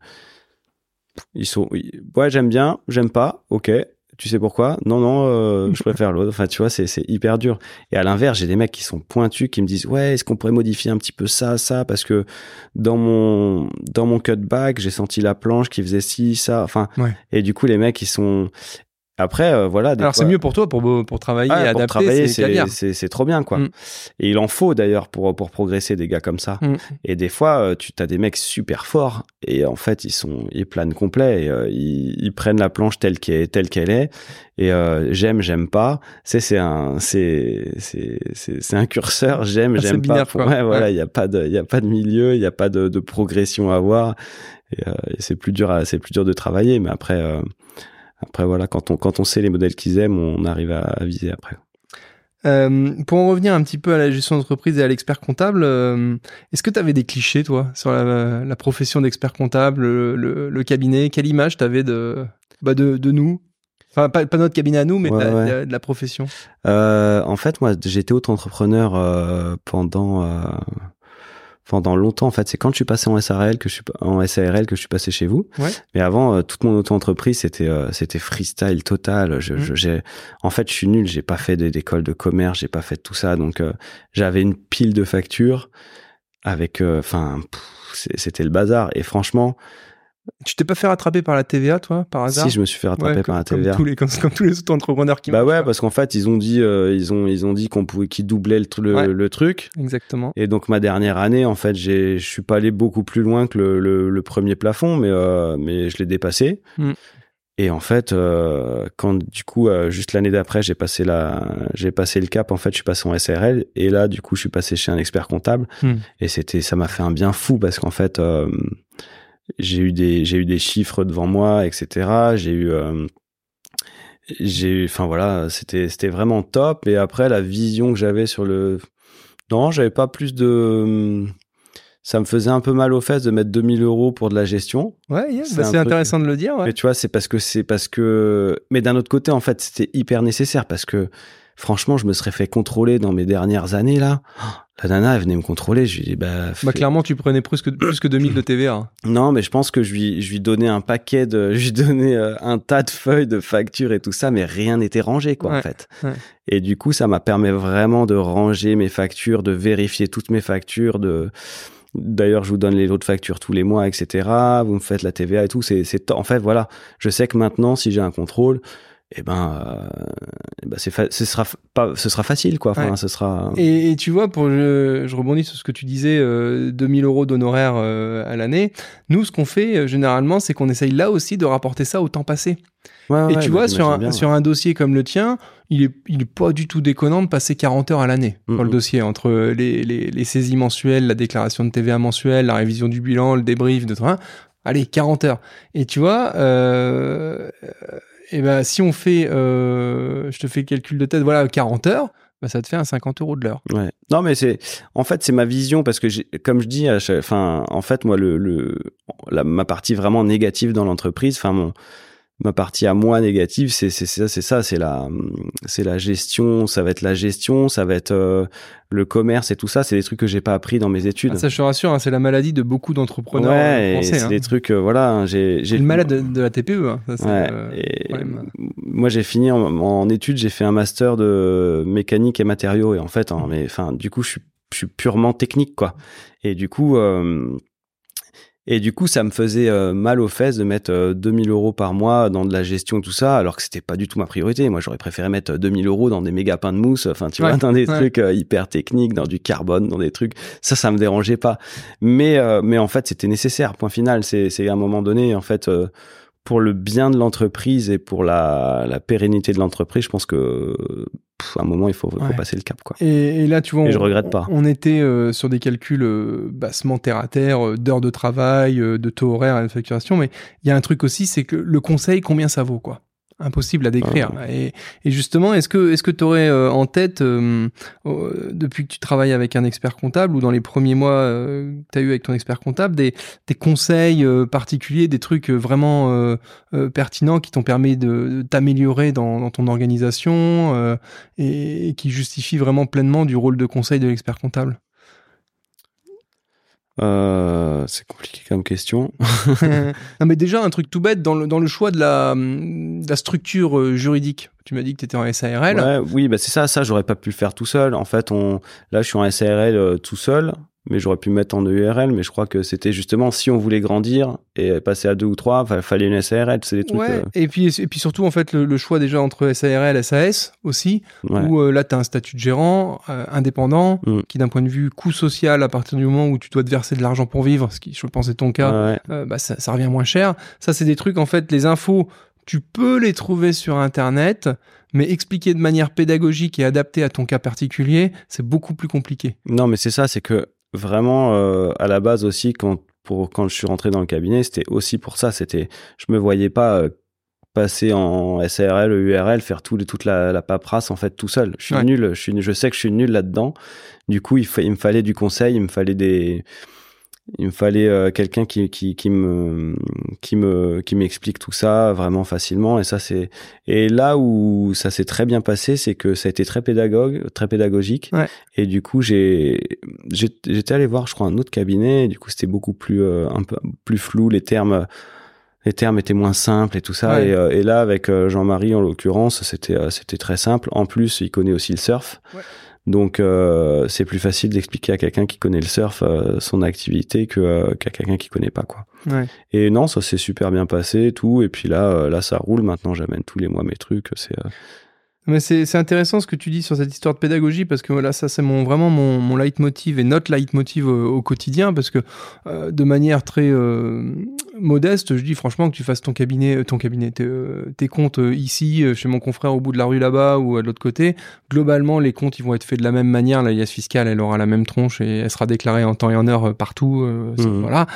ils sont, ouais, j'aime bien, j'aime pas. Ok. Tu sais pourquoi? Non, non, euh, je préfère l'autre. Enfin, tu vois, c'est c'est hyper dur. Et à l'inverse, j'ai des mecs qui sont pointus, qui me disent, ouais, est-ce qu'on pourrait modifier un petit peu ça, ça, parce que dans mon dans mon cutback, j'ai senti la planche qui faisait ci, ça. Enfin, Ouais. et du coup, les mecs, ils sont. Après, euh, voilà. des Alors, c'est mieux pour toi, pour, pour travailler Ouais, et pour adapter, c'est trop bien, quoi. Mm. Et il en faut d'ailleurs pour, pour progresser des gars comme ça. Mm. Et des fois, euh, tu as des mecs super forts et en fait, ils sont ils planent complet. Et, euh, ils, ils prennent la planche telle qu'elle telle qu'elle est. Et euh, j'aime, j'aime pas. C'est c'est un c'est c'est un curseur. J'aime, Ah, j'aime pas. quoi. Ouais, voilà. Ouais. Il y a pas de il y a pas de milieu. Il y a pas de, de progression à avoir. Et, et c'est plus dur c'est plus dur de travailler. Mais après. Après voilà, quand on quand on sait les modèles qu'ils aiment, on arrive à, à viser après. Euh, pour en revenir un petit peu à la gestion d'entreprise et à l'expert comptable, euh, est-ce que tu avais des clichés, toi, sur la, la profession d'expert comptable, le, le- le cabinet? Quelle image tu avais de, bah de, de nous? Enfin, pas, pas notre cabinet à nous, mais de, Ouais, la, ouais. de la- de la profession. Euh, en fait, moi, j'étais auto-entrepreneur pendant pendant longtemps. En fait, c'est quand je suis passé en SARL que je suis en SARL que je suis passé chez vous. Ouais. Mais avant, euh, toute mon auto-entreprise, c'était euh, c'était freestyle total. Je, Mm. je- j'ai, en fait, je suis nul. J'ai pas fait d'école de commerce. J'ai pas fait tout ça. Donc, euh, j'avais une pile de factures avec, euh, enfin, c'était le bazar. Et franchement, Tu t'es pas fait rattraper par la TVA, toi, par hasard si je me suis fait rattraper Ouais, par la TVA. Comme tous les, comme, comme tous les auto-entrepreneurs qui Bah ouais, parce qu'en fait, ils ont dit, euh, ils ont, ils ont dit qu'on pouvait, qu'ils doublaient le, tr- le, Ouais. le truc. Exactement. Et donc ma dernière année, en fait, j'ai, je suis pas allé beaucoup plus loin que le, premier plafond, mais euh, mais je l'ai dépassé. Mm. Et en fait, euh, quand du coup, euh, juste l'année d'après, j'ai passé la, j'ai passé le cap. En fait, je suis passé en SRL, et là, du coup, je suis passé chez un expert comptable. Mm. Et c'était, ça m'a fait un bien fou parce qu'en fait, euh, j'ai eu des, j'ai eu des chiffres devant moi, etc. J'ai eu euh, j'ai enfin voilà c'était c'était vraiment top et après la vision que j'avais sur le non j'avais pas plus de ça me faisait un peu mal aux fesses de mettre 2000 euros pour de la gestion Ouais, yeah, C'est bah, intéressant de le dire. Ouais. mais tu vois c'est parce que c'est parce que mais d'un autre côté en fait c'était hyper nécessaire parce que franchement je me serais fait contrôler dans mes dernières années là la nana elle venait me contrôler je lui dis bah, Bah, clairement, tu prenais plus que, plus que 2000 de TVA. non, mais je pense que je lui, je lui donnais un paquet de, je lui donnais euh, un tas de feuilles de factures et tout ça, mais rien n'était rangé, quoi, en fait. ouais. Et du coup, ça m'a permis vraiment de ranger mes factures, de vérifier toutes mes factures, de, d'ailleurs, je vous donne les lots de factures tous les mois, etc. Vous me faites la TVA et tout. C'est, en fait, voilà. Je sais que maintenant, si j'ai un contrôle, eh ben, euh, eh ben c'est ce sera pas, ce sera facile, quoi. Enfin, Ouais. ce sera. Et, et tu vois, pour je, je rebondis sur ce que tu disais, euh, 2000 euros d'honoraires euh, à l'année. Nous, ce qu'on fait euh, généralement, c'est qu'on essaye là aussi de rapporter ça au temps passé. Ouais, et ouais, tu bah, vois, sur un, bien, sur un dossier comme le tien, il est, il est pas du tout déconnant de passer 40 heures à l'année sur le Mhm. dossier, entre les, les, les saisies mensuelles, la déclaration de TVA mensuelle, la révision du bilan, le débrief de train. Allez, 40 heures. Et tu vois, euh, et ben, si on fait, euh, je te fais le calcul de tête, voilà, 40 heures, bah, ça te fait un 50 euros de l'heure. Ouais. Non, mais c'est, en fait, c'est ma vision parce que, comme je dis, enfin, en fait, moi, le, le, la, ma partie vraiment négative dans l'entreprise, enfin, mon, ma partie à moi négative, c'est, c'est ça, c'est ça, c'est la, c'est la gestion, ça va être la gestion, ça va être euh, le commerce et tout ça, c'est des trucs que j'ai pas appris dans mes études. Ah, ça, je te rassure, hein, c'est la maladie de beaucoup d'entrepreneurs euh, ouais, et français. c'est hein. des trucs, euh, voilà, hein, j'ai, j'ai le malade de, de la TPE. hein. Ça, Ouais, euh, et moi j'ai fini en, en études, j'ai fait un master de mécanique et matériaux et en fait, hein, mais enfin, du coup, je suis, je suis purement technique quoi. Et du coup, euh, et du coup, ça me faisait euh, mal aux fesses de mettre euh, 2000 euros par mois dans de la gestion tout ça, alors que c'était pas du tout ma priorité. Moi, j'aurais préféré mettre 2000 euros dans des méga pains de mousse, enfin, tu Ouais, vois, dans des ouais. trucs euh, hyper techniques, dans du carbone, dans des trucs. Ça, ça me dérangeait pas. Mais, euh, mais en fait, c'était nécessaire. Point final. C'est, c'est à un moment donné, en fait. Pour le bien de l'entreprise et pour la, la pérennité de l'entreprise, je pense que pff, à un moment il faut, faut Ouais. passer le cap quoi. Et, et là, tu vois, Et je on- regrette pas. On était euh, sur des calculs euh, bassement terre à terre, euh, d'heures de travail, de taux horaire et de facturation, mais il y a un truc aussi, c'est que le conseil, combien ça vaut, quoi Impossible à décrire. Ah. Et, et justement, est-ce que est-ce que tu aurais en tête, euh, euh, depuis que tu travailles avec un expert comptable ou dans les premiers mois euh, que tu as eu avec ton expert comptable, des, des conseils euh, particuliers, des trucs euh, vraiment euh, euh, pertinents qui t'ont permis de, de t'améliorer dans, dans ton organisation euh, et, et qui justifient vraiment pleinement du rôle de conseil de l'expert comptable? Euh, c'est compliqué comme question. non, mais déjà, un truc tout bête dans le, dans le choix de la, de la structure euh, juridique. Tu m'as dit que tu étais en SARL. Ouais, oui, bah c'est ça, ça j'aurais pas pu le faire tout seul. En fait, on, là je suis en SARL euh, tout seul, mais j'aurais pu me mettre en EURL, mais je crois que c'était justement si on voulait grandir et passer à deux ou trois, il fallait une SARL, c'est des trucs. Ouais, euh, et puis, et puis surtout, en fait, le, le choix déjà entre SARL et SAS aussi, ouais. où euh, là, tu as un statut de gérant euh, indépendant, Mm. qui d'un point de vue coût social, à partir du moment où tu dois te verser de l'argent pour vivre, ce qui, je pense, est ton cas, Ouais, bah, ça, ça revient moins cher. Ça, c'est des trucs, en fait, les infos, tu peux les trouver sur Internet, mais expliquer de manière pédagogique et adaptée à ton cas particulier, c'est beaucoup plus compliqué. Non, mais c'est ça, c'est que vraiment euh, à la base aussi quand pour quand je suis rentré dans le cabinet, c'était aussi pour ça. C'était, je me voyais pas euh, passer en SARL, URL, faire tout, toute la, la paperasse en fait tout seul. Je suis Ouais. nul, je suis, je sais que je suis nul là-dedans. Du coup, il, fa- il me fallait du conseil, il me fallait des, il me fallait euh, quelqu'un qui, qui, qui me, qui me, qui m'explique tout ça vraiment facilement. Et ça c'est, et là où ça s'est très bien passé, c'est que ça a été très pédagogue, très pédagogique. Ouais. Et du coup, j'ai, j'ai- j'étais allé voir, je crois, un autre cabinet. Et du coup, c'était beaucoup plus, euh, un peu plus flou. Les termes, les termes étaient moins simples et tout ça. Ouais. Et, euh, et là, avec Jean-Marie, en l'occurrence, c'était, c'était très simple. En plus, il connaît aussi le surf. Ouais. Donc, euh, c'est plus facile d'expliquer à quelqu'un qui connaît le surf euh, son activité que, euh, qu'à quelqu'un qui connaît pas, quoi. Ouais. Et non, ça s'est super bien passé, et tout. Et puis là, là, ça roule. Maintenant, j'amène tous les mois mes trucs. C'est, Mais c'est intéressant ce que tu dis sur cette histoire de pédagogie parce que voilà, ça c'est mon, vraiment mon, mon leitmotiv et notre leitmotiv au, au quotidien parce que euh, de manière très euh, modeste, je dis franchement que tu fasses ton cabinet, euh, ton cabinet, tes, tes comptes ici, chez mon confrère au bout de la rue là-bas ou à l'autre côté, globalement les comptes ils vont être faits de la même manière, la liasse fiscale elle aura la même tronche et elle sera déclarée en temps et en heure partout, euh, Mhm. voilà.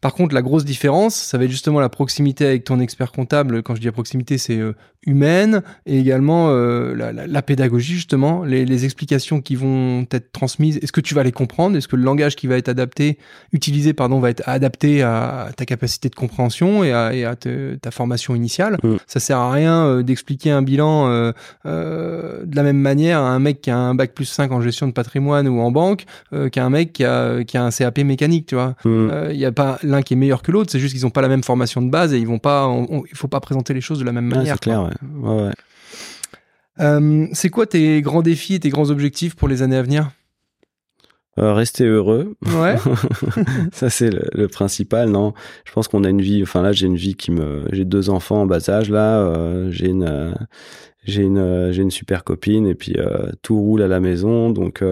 Par contre, la grosse différence, ça va être justement la proximité avec ton expert comptable. Quand je dis la proximité, c'est euh, humaine et également euh, la, la- la pédagogie, justement, les, les explications qui vont être transmises. Est-ce que tu vas les comprendre? Est-ce que le langage qui va être adapté, utilisé, pardon, va être adapté à ta capacité de compréhension et à, et à te- ta formation initiale? Mm. Ça sert à rien euh, d'expliquer un bilan euh, euh, de la même manière à un mec qui a un bac plus 5 en gestion de patrimoine ou en banque euh, qu'à un mec qui a, qui a un CAP mécanique, tu vois. Il n'y a pas l'un qui est meilleur que l'autre, c'est juste qu'ils n'ont pas la même formation de base et ils vont pas, on- on- il faut pas présenter les choses de la même Ouais, manière. c'est clair, quoi. ouais. Ouais, ouais. Euh, c'est quoi tes grands défis et tes grands objectifs pour les années à venir? Euh, rester heureux. Ouais. ça c'est le, le principal non? Je pense qu'on a une vie enfin là j'ai une vie qui me j'ai deux enfants en bas âge là euh, j'ai une euh, j'ai une j'ai une super copine et puis tout roule à la maison donc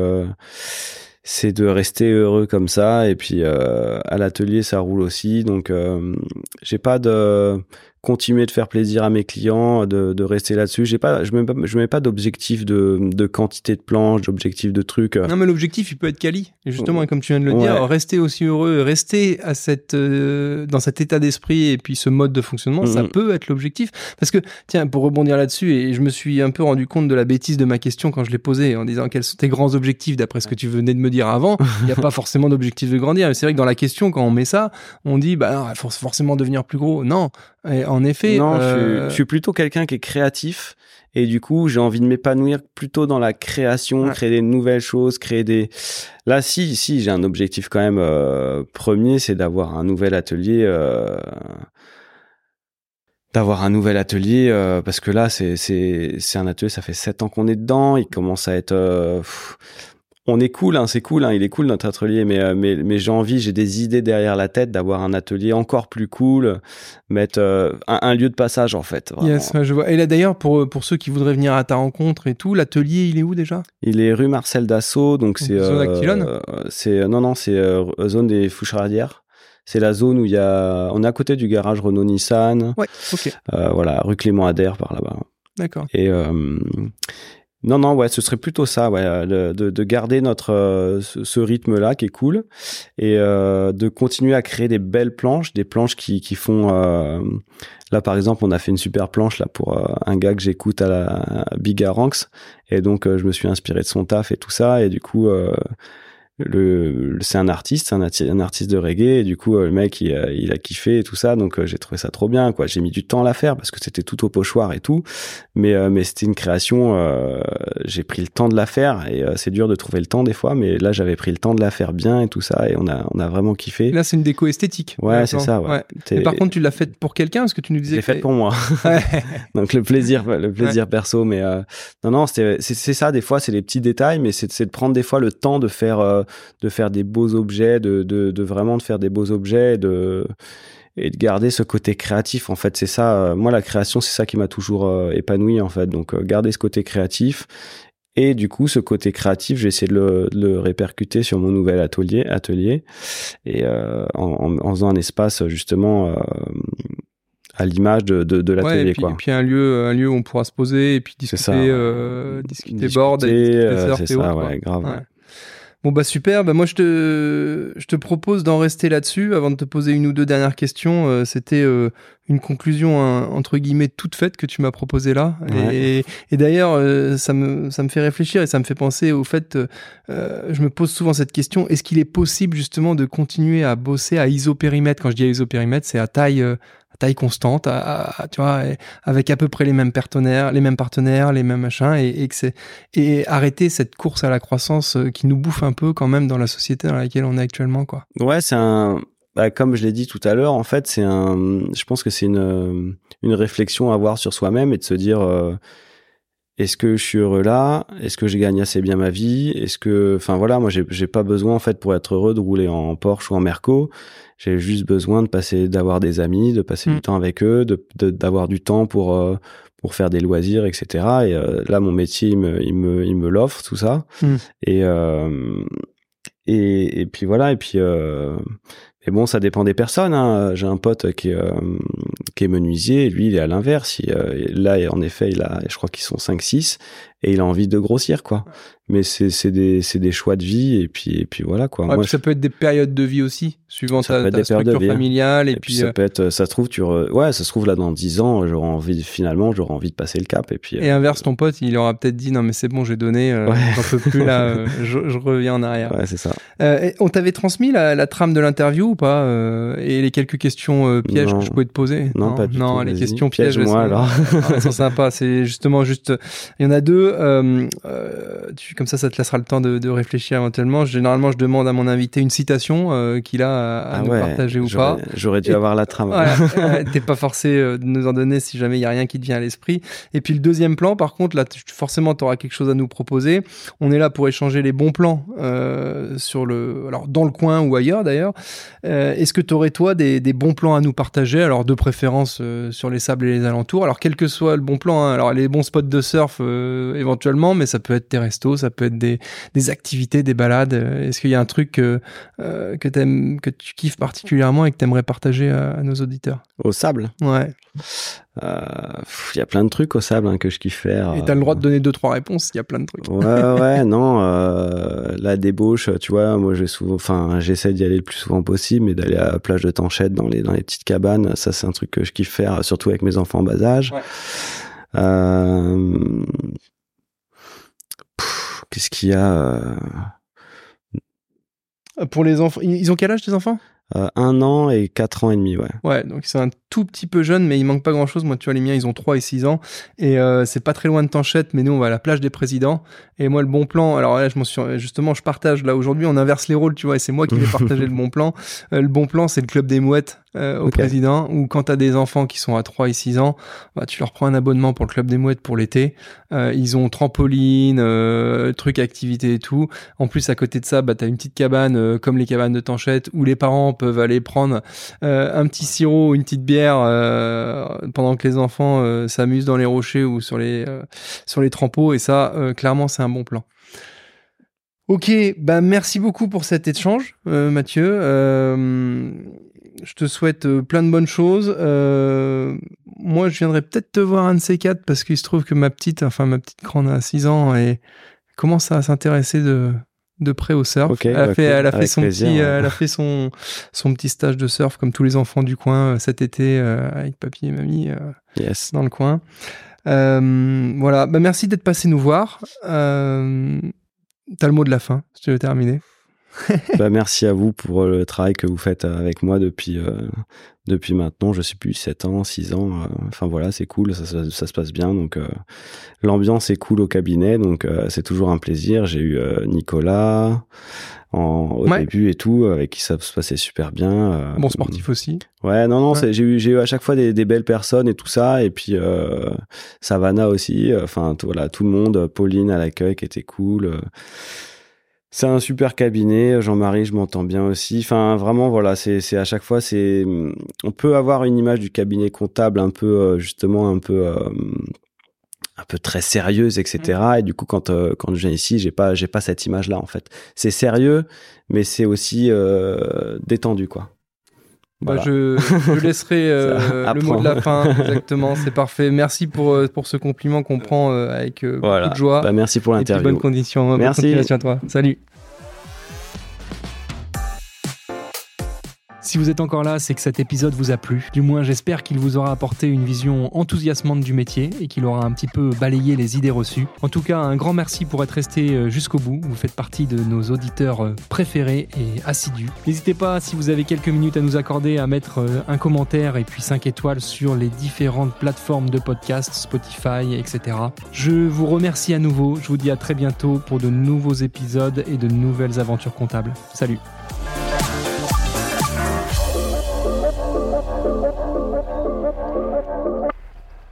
c'est de rester heureux comme ça et puis à l'atelier ça roule aussi donc j'ai pas de continuer de faire plaisir à mes clients de, de rester là-dessus j'ai pas je mets pas je mets pas d'objectif de, de quantité de planches d'objectif de trucs Non, mais l'objectif, il peut être quali. Justement, et comme tu viens de le Ouais. dire, rester aussi heureux, rester à cette, euh, dans cet état d'esprit et puis ce mode de fonctionnement, ça peut être l'objectif. Parce que, tiens, pour rebondir là-dessus, et je me suis un peu rendu compte de la bêtise de ma question quand je l'ai posée en disant quels sont tes grands objectifs d'après ce que tu venais de me dire avant. Il n'y a pas forcément d'objectif de grandir. Mais c'est vrai que dans la question, quand on met ça, on dit, bah, non, il faut forcément devenir plus gros. Non. Et en effet. Non, je, euh, suis, je suis plutôt quelqu'un qui est créatif et du coup, j'ai envie de m'épanouir plutôt dans la création, Ouais. créer des nouvelles choses, créer des. Là, si, si, j'ai un objectif quand même euh, premier, c'est d'avoir un nouvel atelier. euh, d'avoir un nouvel atelier parce que là c'est c'est c'est un atelier ça fait sept ans qu'on est dedans il commence à être pff, on est cool hein, c'est cool hein, il est cool notre atelier mais euh, mais mais j'ai envie j'ai des idées derrière la tête d'avoir un atelier encore plus cool mettre euh, un, un lieu de passage en fait vraiment. Yes, je vois. Et là d'ailleurs, pour, pour ceux qui voudraient venir à ta rencontre et tout, l'atelier, il est où déjà? Il est rue Marcel Dassault donc c'est euh, c'est non non c'est euh, zone des Foucheradières C'est la zone où il y a, on est à côté du garage Renault Nissan. Ouais, ok. Euh, voilà, rue Clément Adair par là-bas. D'accord. Et euh, non, non, ouais, ce serait plutôt ça, ouais, de, de garder notre euh, ce, rythme-là qui est cool et euh, de continuer à créer des belles planches, des planches qui, qui font. Euh, là, par exemple, on a fait une super planche là pour euh, un gars que j'écoute à la Bigaranx et donc je me suis inspiré de son taf et tout ça et du coup le, c'est un artiste, un, un, artiste de reggae, et du coup, le mec, il, a, il a kiffé et tout ça, donc j'ai trouvé ça trop bien, quoi. J'ai mis du temps à la faire parce que c'était tout au pochoir et tout, mais, euh, mais c'était une création, euh, j'ai pris le temps de la faire, et euh, c'est dur de trouver le temps des fois, mais là, j'avais pris le temps de la faire bien et tout ça, et on a, on a vraiment kiffé. Là, c'est une déco esthétique. Ouais, c'est ça, ouais. ouais. Mais par contre, tu l'as faite pour quelqu'un, parce que tu nous disais. J'ai faite pour moi. donc le plaisir, le plaisir ouais. perso, mais non, non, c'est ça, des fois, c'est les petits détails, mais c'est de prendre des fois le temps de faire de faire des beaux objets, de, de, de, vraiment de faire des beaux objets, de et de garder ce côté créatif. En fait, c'est ça. moi, la création, c'est ça qui m'a toujours euh, épanoui. En fait, donc garder ce côté créatif. Et du coup, ce côté créatif, j'ai essayé de le, de le, répercuter sur mon nouvel atelier, atelier, et euh, en, en, faisant un espace justement euh, à l'image de, de, de l'atelier. Ouais, et, puis, quoi. et puis un lieu, un lieu où on pourra se poser et puis discuter, ça, euh, discuter, discuter board, et discuter c'est ça, autres, ouais, grave. Ouais. Bon bah super, bah moi je te, je te propose d'en rester là-dessus avant de te poser une ou deux dernières questions. Euh, C'était euh, une conclusion hein, entre guillemets toute faite que tu m'as proposée là. Ouais. Et, et d'ailleurs euh, ça, me, ça me fait réfléchir et ça me fait penser au fait, je me pose souvent cette question, est-ce qu'il est possible justement de continuer à bosser à isopérimètre? Quand je dis à isopérimètre, c'est à taille taille constante, tu vois, avec à peu près les mêmes partenaires, les mêmes partenaires, les mêmes machins, et, que c'est et arrêter cette course à la croissance qui nous bouffe un peu quand même dans la société dans laquelle on est actuellement, quoi. Ouais, c'est un, bah, comme je l'ai dit tout à l'heure, en fait, c'est un, je pense que c'est une une réflexion à avoir sur soi-même et de se dire. Euh, est-ce que je suis heureux là? Est-ce que j'ai gagné assez bien ma vie? Est-ce que, enfin voilà, moi j'ai pas besoin en fait pour être heureux de rouler en Porsche ou en Merco. J'ai juste besoin de passer, d'avoir des amis, de passer mmh. du temps avec eux, de d'avoir du temps pour euh, pour faire des loisirs, etc. Et euh, là, mon métier, il me il me il me l'offre tout ça. Mmh. Et euh, et et puis voilà. Et puis et bon, ça dépend des personnes. Hein. J'ai un pote qui est, euh, qui est menuisier, lui, il est à l'inverse. Euh, là, en effet, il a, je crois qu'ils sont 5-6, et il a envie de grossir, quoi. Mais c'est des, des choix de vie, et puis, et puis voilà, quoi. Ouais, Moi, ça je... peut être des périodes de vie aussi, suivant ça ta, ta structure familiale. Et, et puis, ça euh... peut être, ça se trouve, tu re... ouais, ça se trouve, là, dans 10 ans, j'aurai envie, finalement, j'aurai envie de passer le cap, et puis. Et inverse, ton pote, il aura peut-être dit, non, mais c'est bon, j'ai donné, euh, ouais. j'en peux plus, là, je, je, reviens en arrière. Ouais, c'est ça. on t'avait transmis la, la, trame de l'interview ou pas euh, et les quelques questions euh, pièges non. que je pouvais te poser? Non, pas du non tout. les questions pièges. moi alors. Elles sont sympas. C'est justement juste. Il y en a deux. Euh, tu, comme ça, ça te laissera le temps de, de, réfléchir éventuellement. Généralement, je demande à mon invité une citation euh, qu'il a à, à ah nous ouais, partager ou pas. J'aurais dû et, avoir la trame. Voilà, T'es pas forcé euh, de nous en donner si jamais il y a rien qui te vient à l'esprit. Et puis le deuxième plan, par contre, là, forcément, tu auras quelque chose à nous proposer. On est là pour échanger les bons plans euh, sur le, alors dans le coin ou ailleurs d'ailleurs. Est-ce que tu aurais toi des, des, bons plans à nous partager, alors de préférence sur les sables et les alentours. Alors quel que soit le bon plan, hein, alors les bons spots de surf éventuellement, mais ça peut être des restos, ça peut être des, des activités, des balades. Est-ce qu'il y a un truc euh, que t'aimes, que tu kiffes particulièrement et que t'aimerais partager à, à, nos auditeurs? Au sable. Ouais. Il euh, y a plein de trucs au sable hein, que je kiffe faire. Et t'as le droit de donner deux trois réponses. Il y a plein de trucs. Ouais, ouais, non. Euh, la débauche, tu vois, moi j'ai souvent, enfin, j'essaie d'y aller le plus souvent possible, mais d'aller à la plage de Tanchette dans les dans les petites cabanes, ça c'est un truc que je kiffe faire, surtout avec mes enfants en bas âge. Ouais. Euh... Qu'est-ce qu'il y a Pour les enfants, ils ont quel âge tes enfants? Euh, un an et quatre ans et demi, ouais. Ouais, donc c'est un tout petit peu jeune, mais il manque pas grand chose. Moi, tu vois, les miens, ils ont 3 et 6 ans. Et euh, c'est pas très loin de Tanchette, mais nous, on va à la plage des présidents. Et moi, le bon plan, alors là, je m'en suis, justement, je partage, là, aujourd'hui, on inverse les rôles, tu vois, et c'est moi qui vais partager le bon plan. Euh, le bon plan, c'est le club des mouettes euh, au okay. président, où quand t'as des enfants qui sont à 3 et 6 ans, bah, tu leur prends un abonnement pour le club des mouettes pour l'été. Euh, ils ont trampoline, trucs, activités et tout. En plus, à côté de ça, bah, t'as une petite cabane, comme les cabanes de Tanchette, où les parents peuvent aller prendre un petit sirop, une petite bière, euh, pendant que les enfants euh, s'amusent dans les rochers ou sur les euh, sur les et ça clairement c'est un bon plan. Ok, bah merci beaucoup pour cet échange, Mathieu. Je te souhaite plein de bonnes choses. Moi, je viendrai peut-être te voir un de ces quatre parce qu'il se trouve que ma petite, enfin ma petite grande a 6 ans et commence à s'intéresser de, de près au surf. Ok, elle a bah, fait, cool. elle a fait son plaisir, petit, ouais. euh, elle a fait son son petit stage de surf comme tous les enfants du coin euh, cet été euh, avec papy et mamie euh, Yes. dans le coin. Euh, voilà, bah, merci d'être passé nous voir. Euh, T'as le mot de la fin, si tu veux terminer. bah, merci à vous pour euh, le travail que vous faites euh, avec moi depuis, euh, depuis maintenant, je sais plus, 7 ans, 6 ans. euh, Enfin voilà, c'est cool, ça, ça- ça se passe bien. Donc euh, l'ambiance est cool au cabinet, donc c'est toujours un plaisir. J'ai eu Nicolas en, au Ouais. début et tout, avec qui ça se passait super bien. Bon sportif aussi. Ouais, non, non, Ouais. j'ai eu, eu à chaque fois des, des belles personnes et tout ça, et puis Savannah aussi, enfin voilà, tout le monde, Pauline à l'accueil qui était cool. C'est un super cabinet, Jean-Marie, je m'entends bien aussi. Enfin, vraiment, voilà, c'est, à chaque fois, c'est, on peut avoir une image du cabinet comptable un peu, euh, justement, un peu, euh, un peu très sérieuse, etc. Et du coup, quand euh, quand je viens ici, j'ai pas, j'ai pas cette image-là en fait. C'est sérieux, mais c'est aussi euh, détendu, quoi. Bah, je, je laisserai euh, le mot de la fin. Exactement, c'est parfait. Merci pour, euh, pour ce compliment qu'on prend euh, avec euh, Voilà. beaucoup de joie. Bah, merci pour l'interview. bonne Merci. continuation à toi. Salut. Si vous êtes encore là, c'est que cet épisode vous a plu. Du moins, j'espère qu'il vous aura apporté une vision enthousiasmante du métier et qu'il aura un petit peu balayé les idées reçues. En tout cas, un grand merci pour être resté euh, jusqu'au bout. Vous faites partie de nos auditeurs euh, préférés et assidus. N'hésitez pas, si vous avez quelques minutes à nous accorder, à mettre euh, un commentaire et puis 5 étoiles sur les différentes plateformes de podcast, Spotify, etc. Je vous remercie à nouveau. Je vous dis à très bientôt pour de nouveaux épisodes et de nouvelles aventures comptables. Salut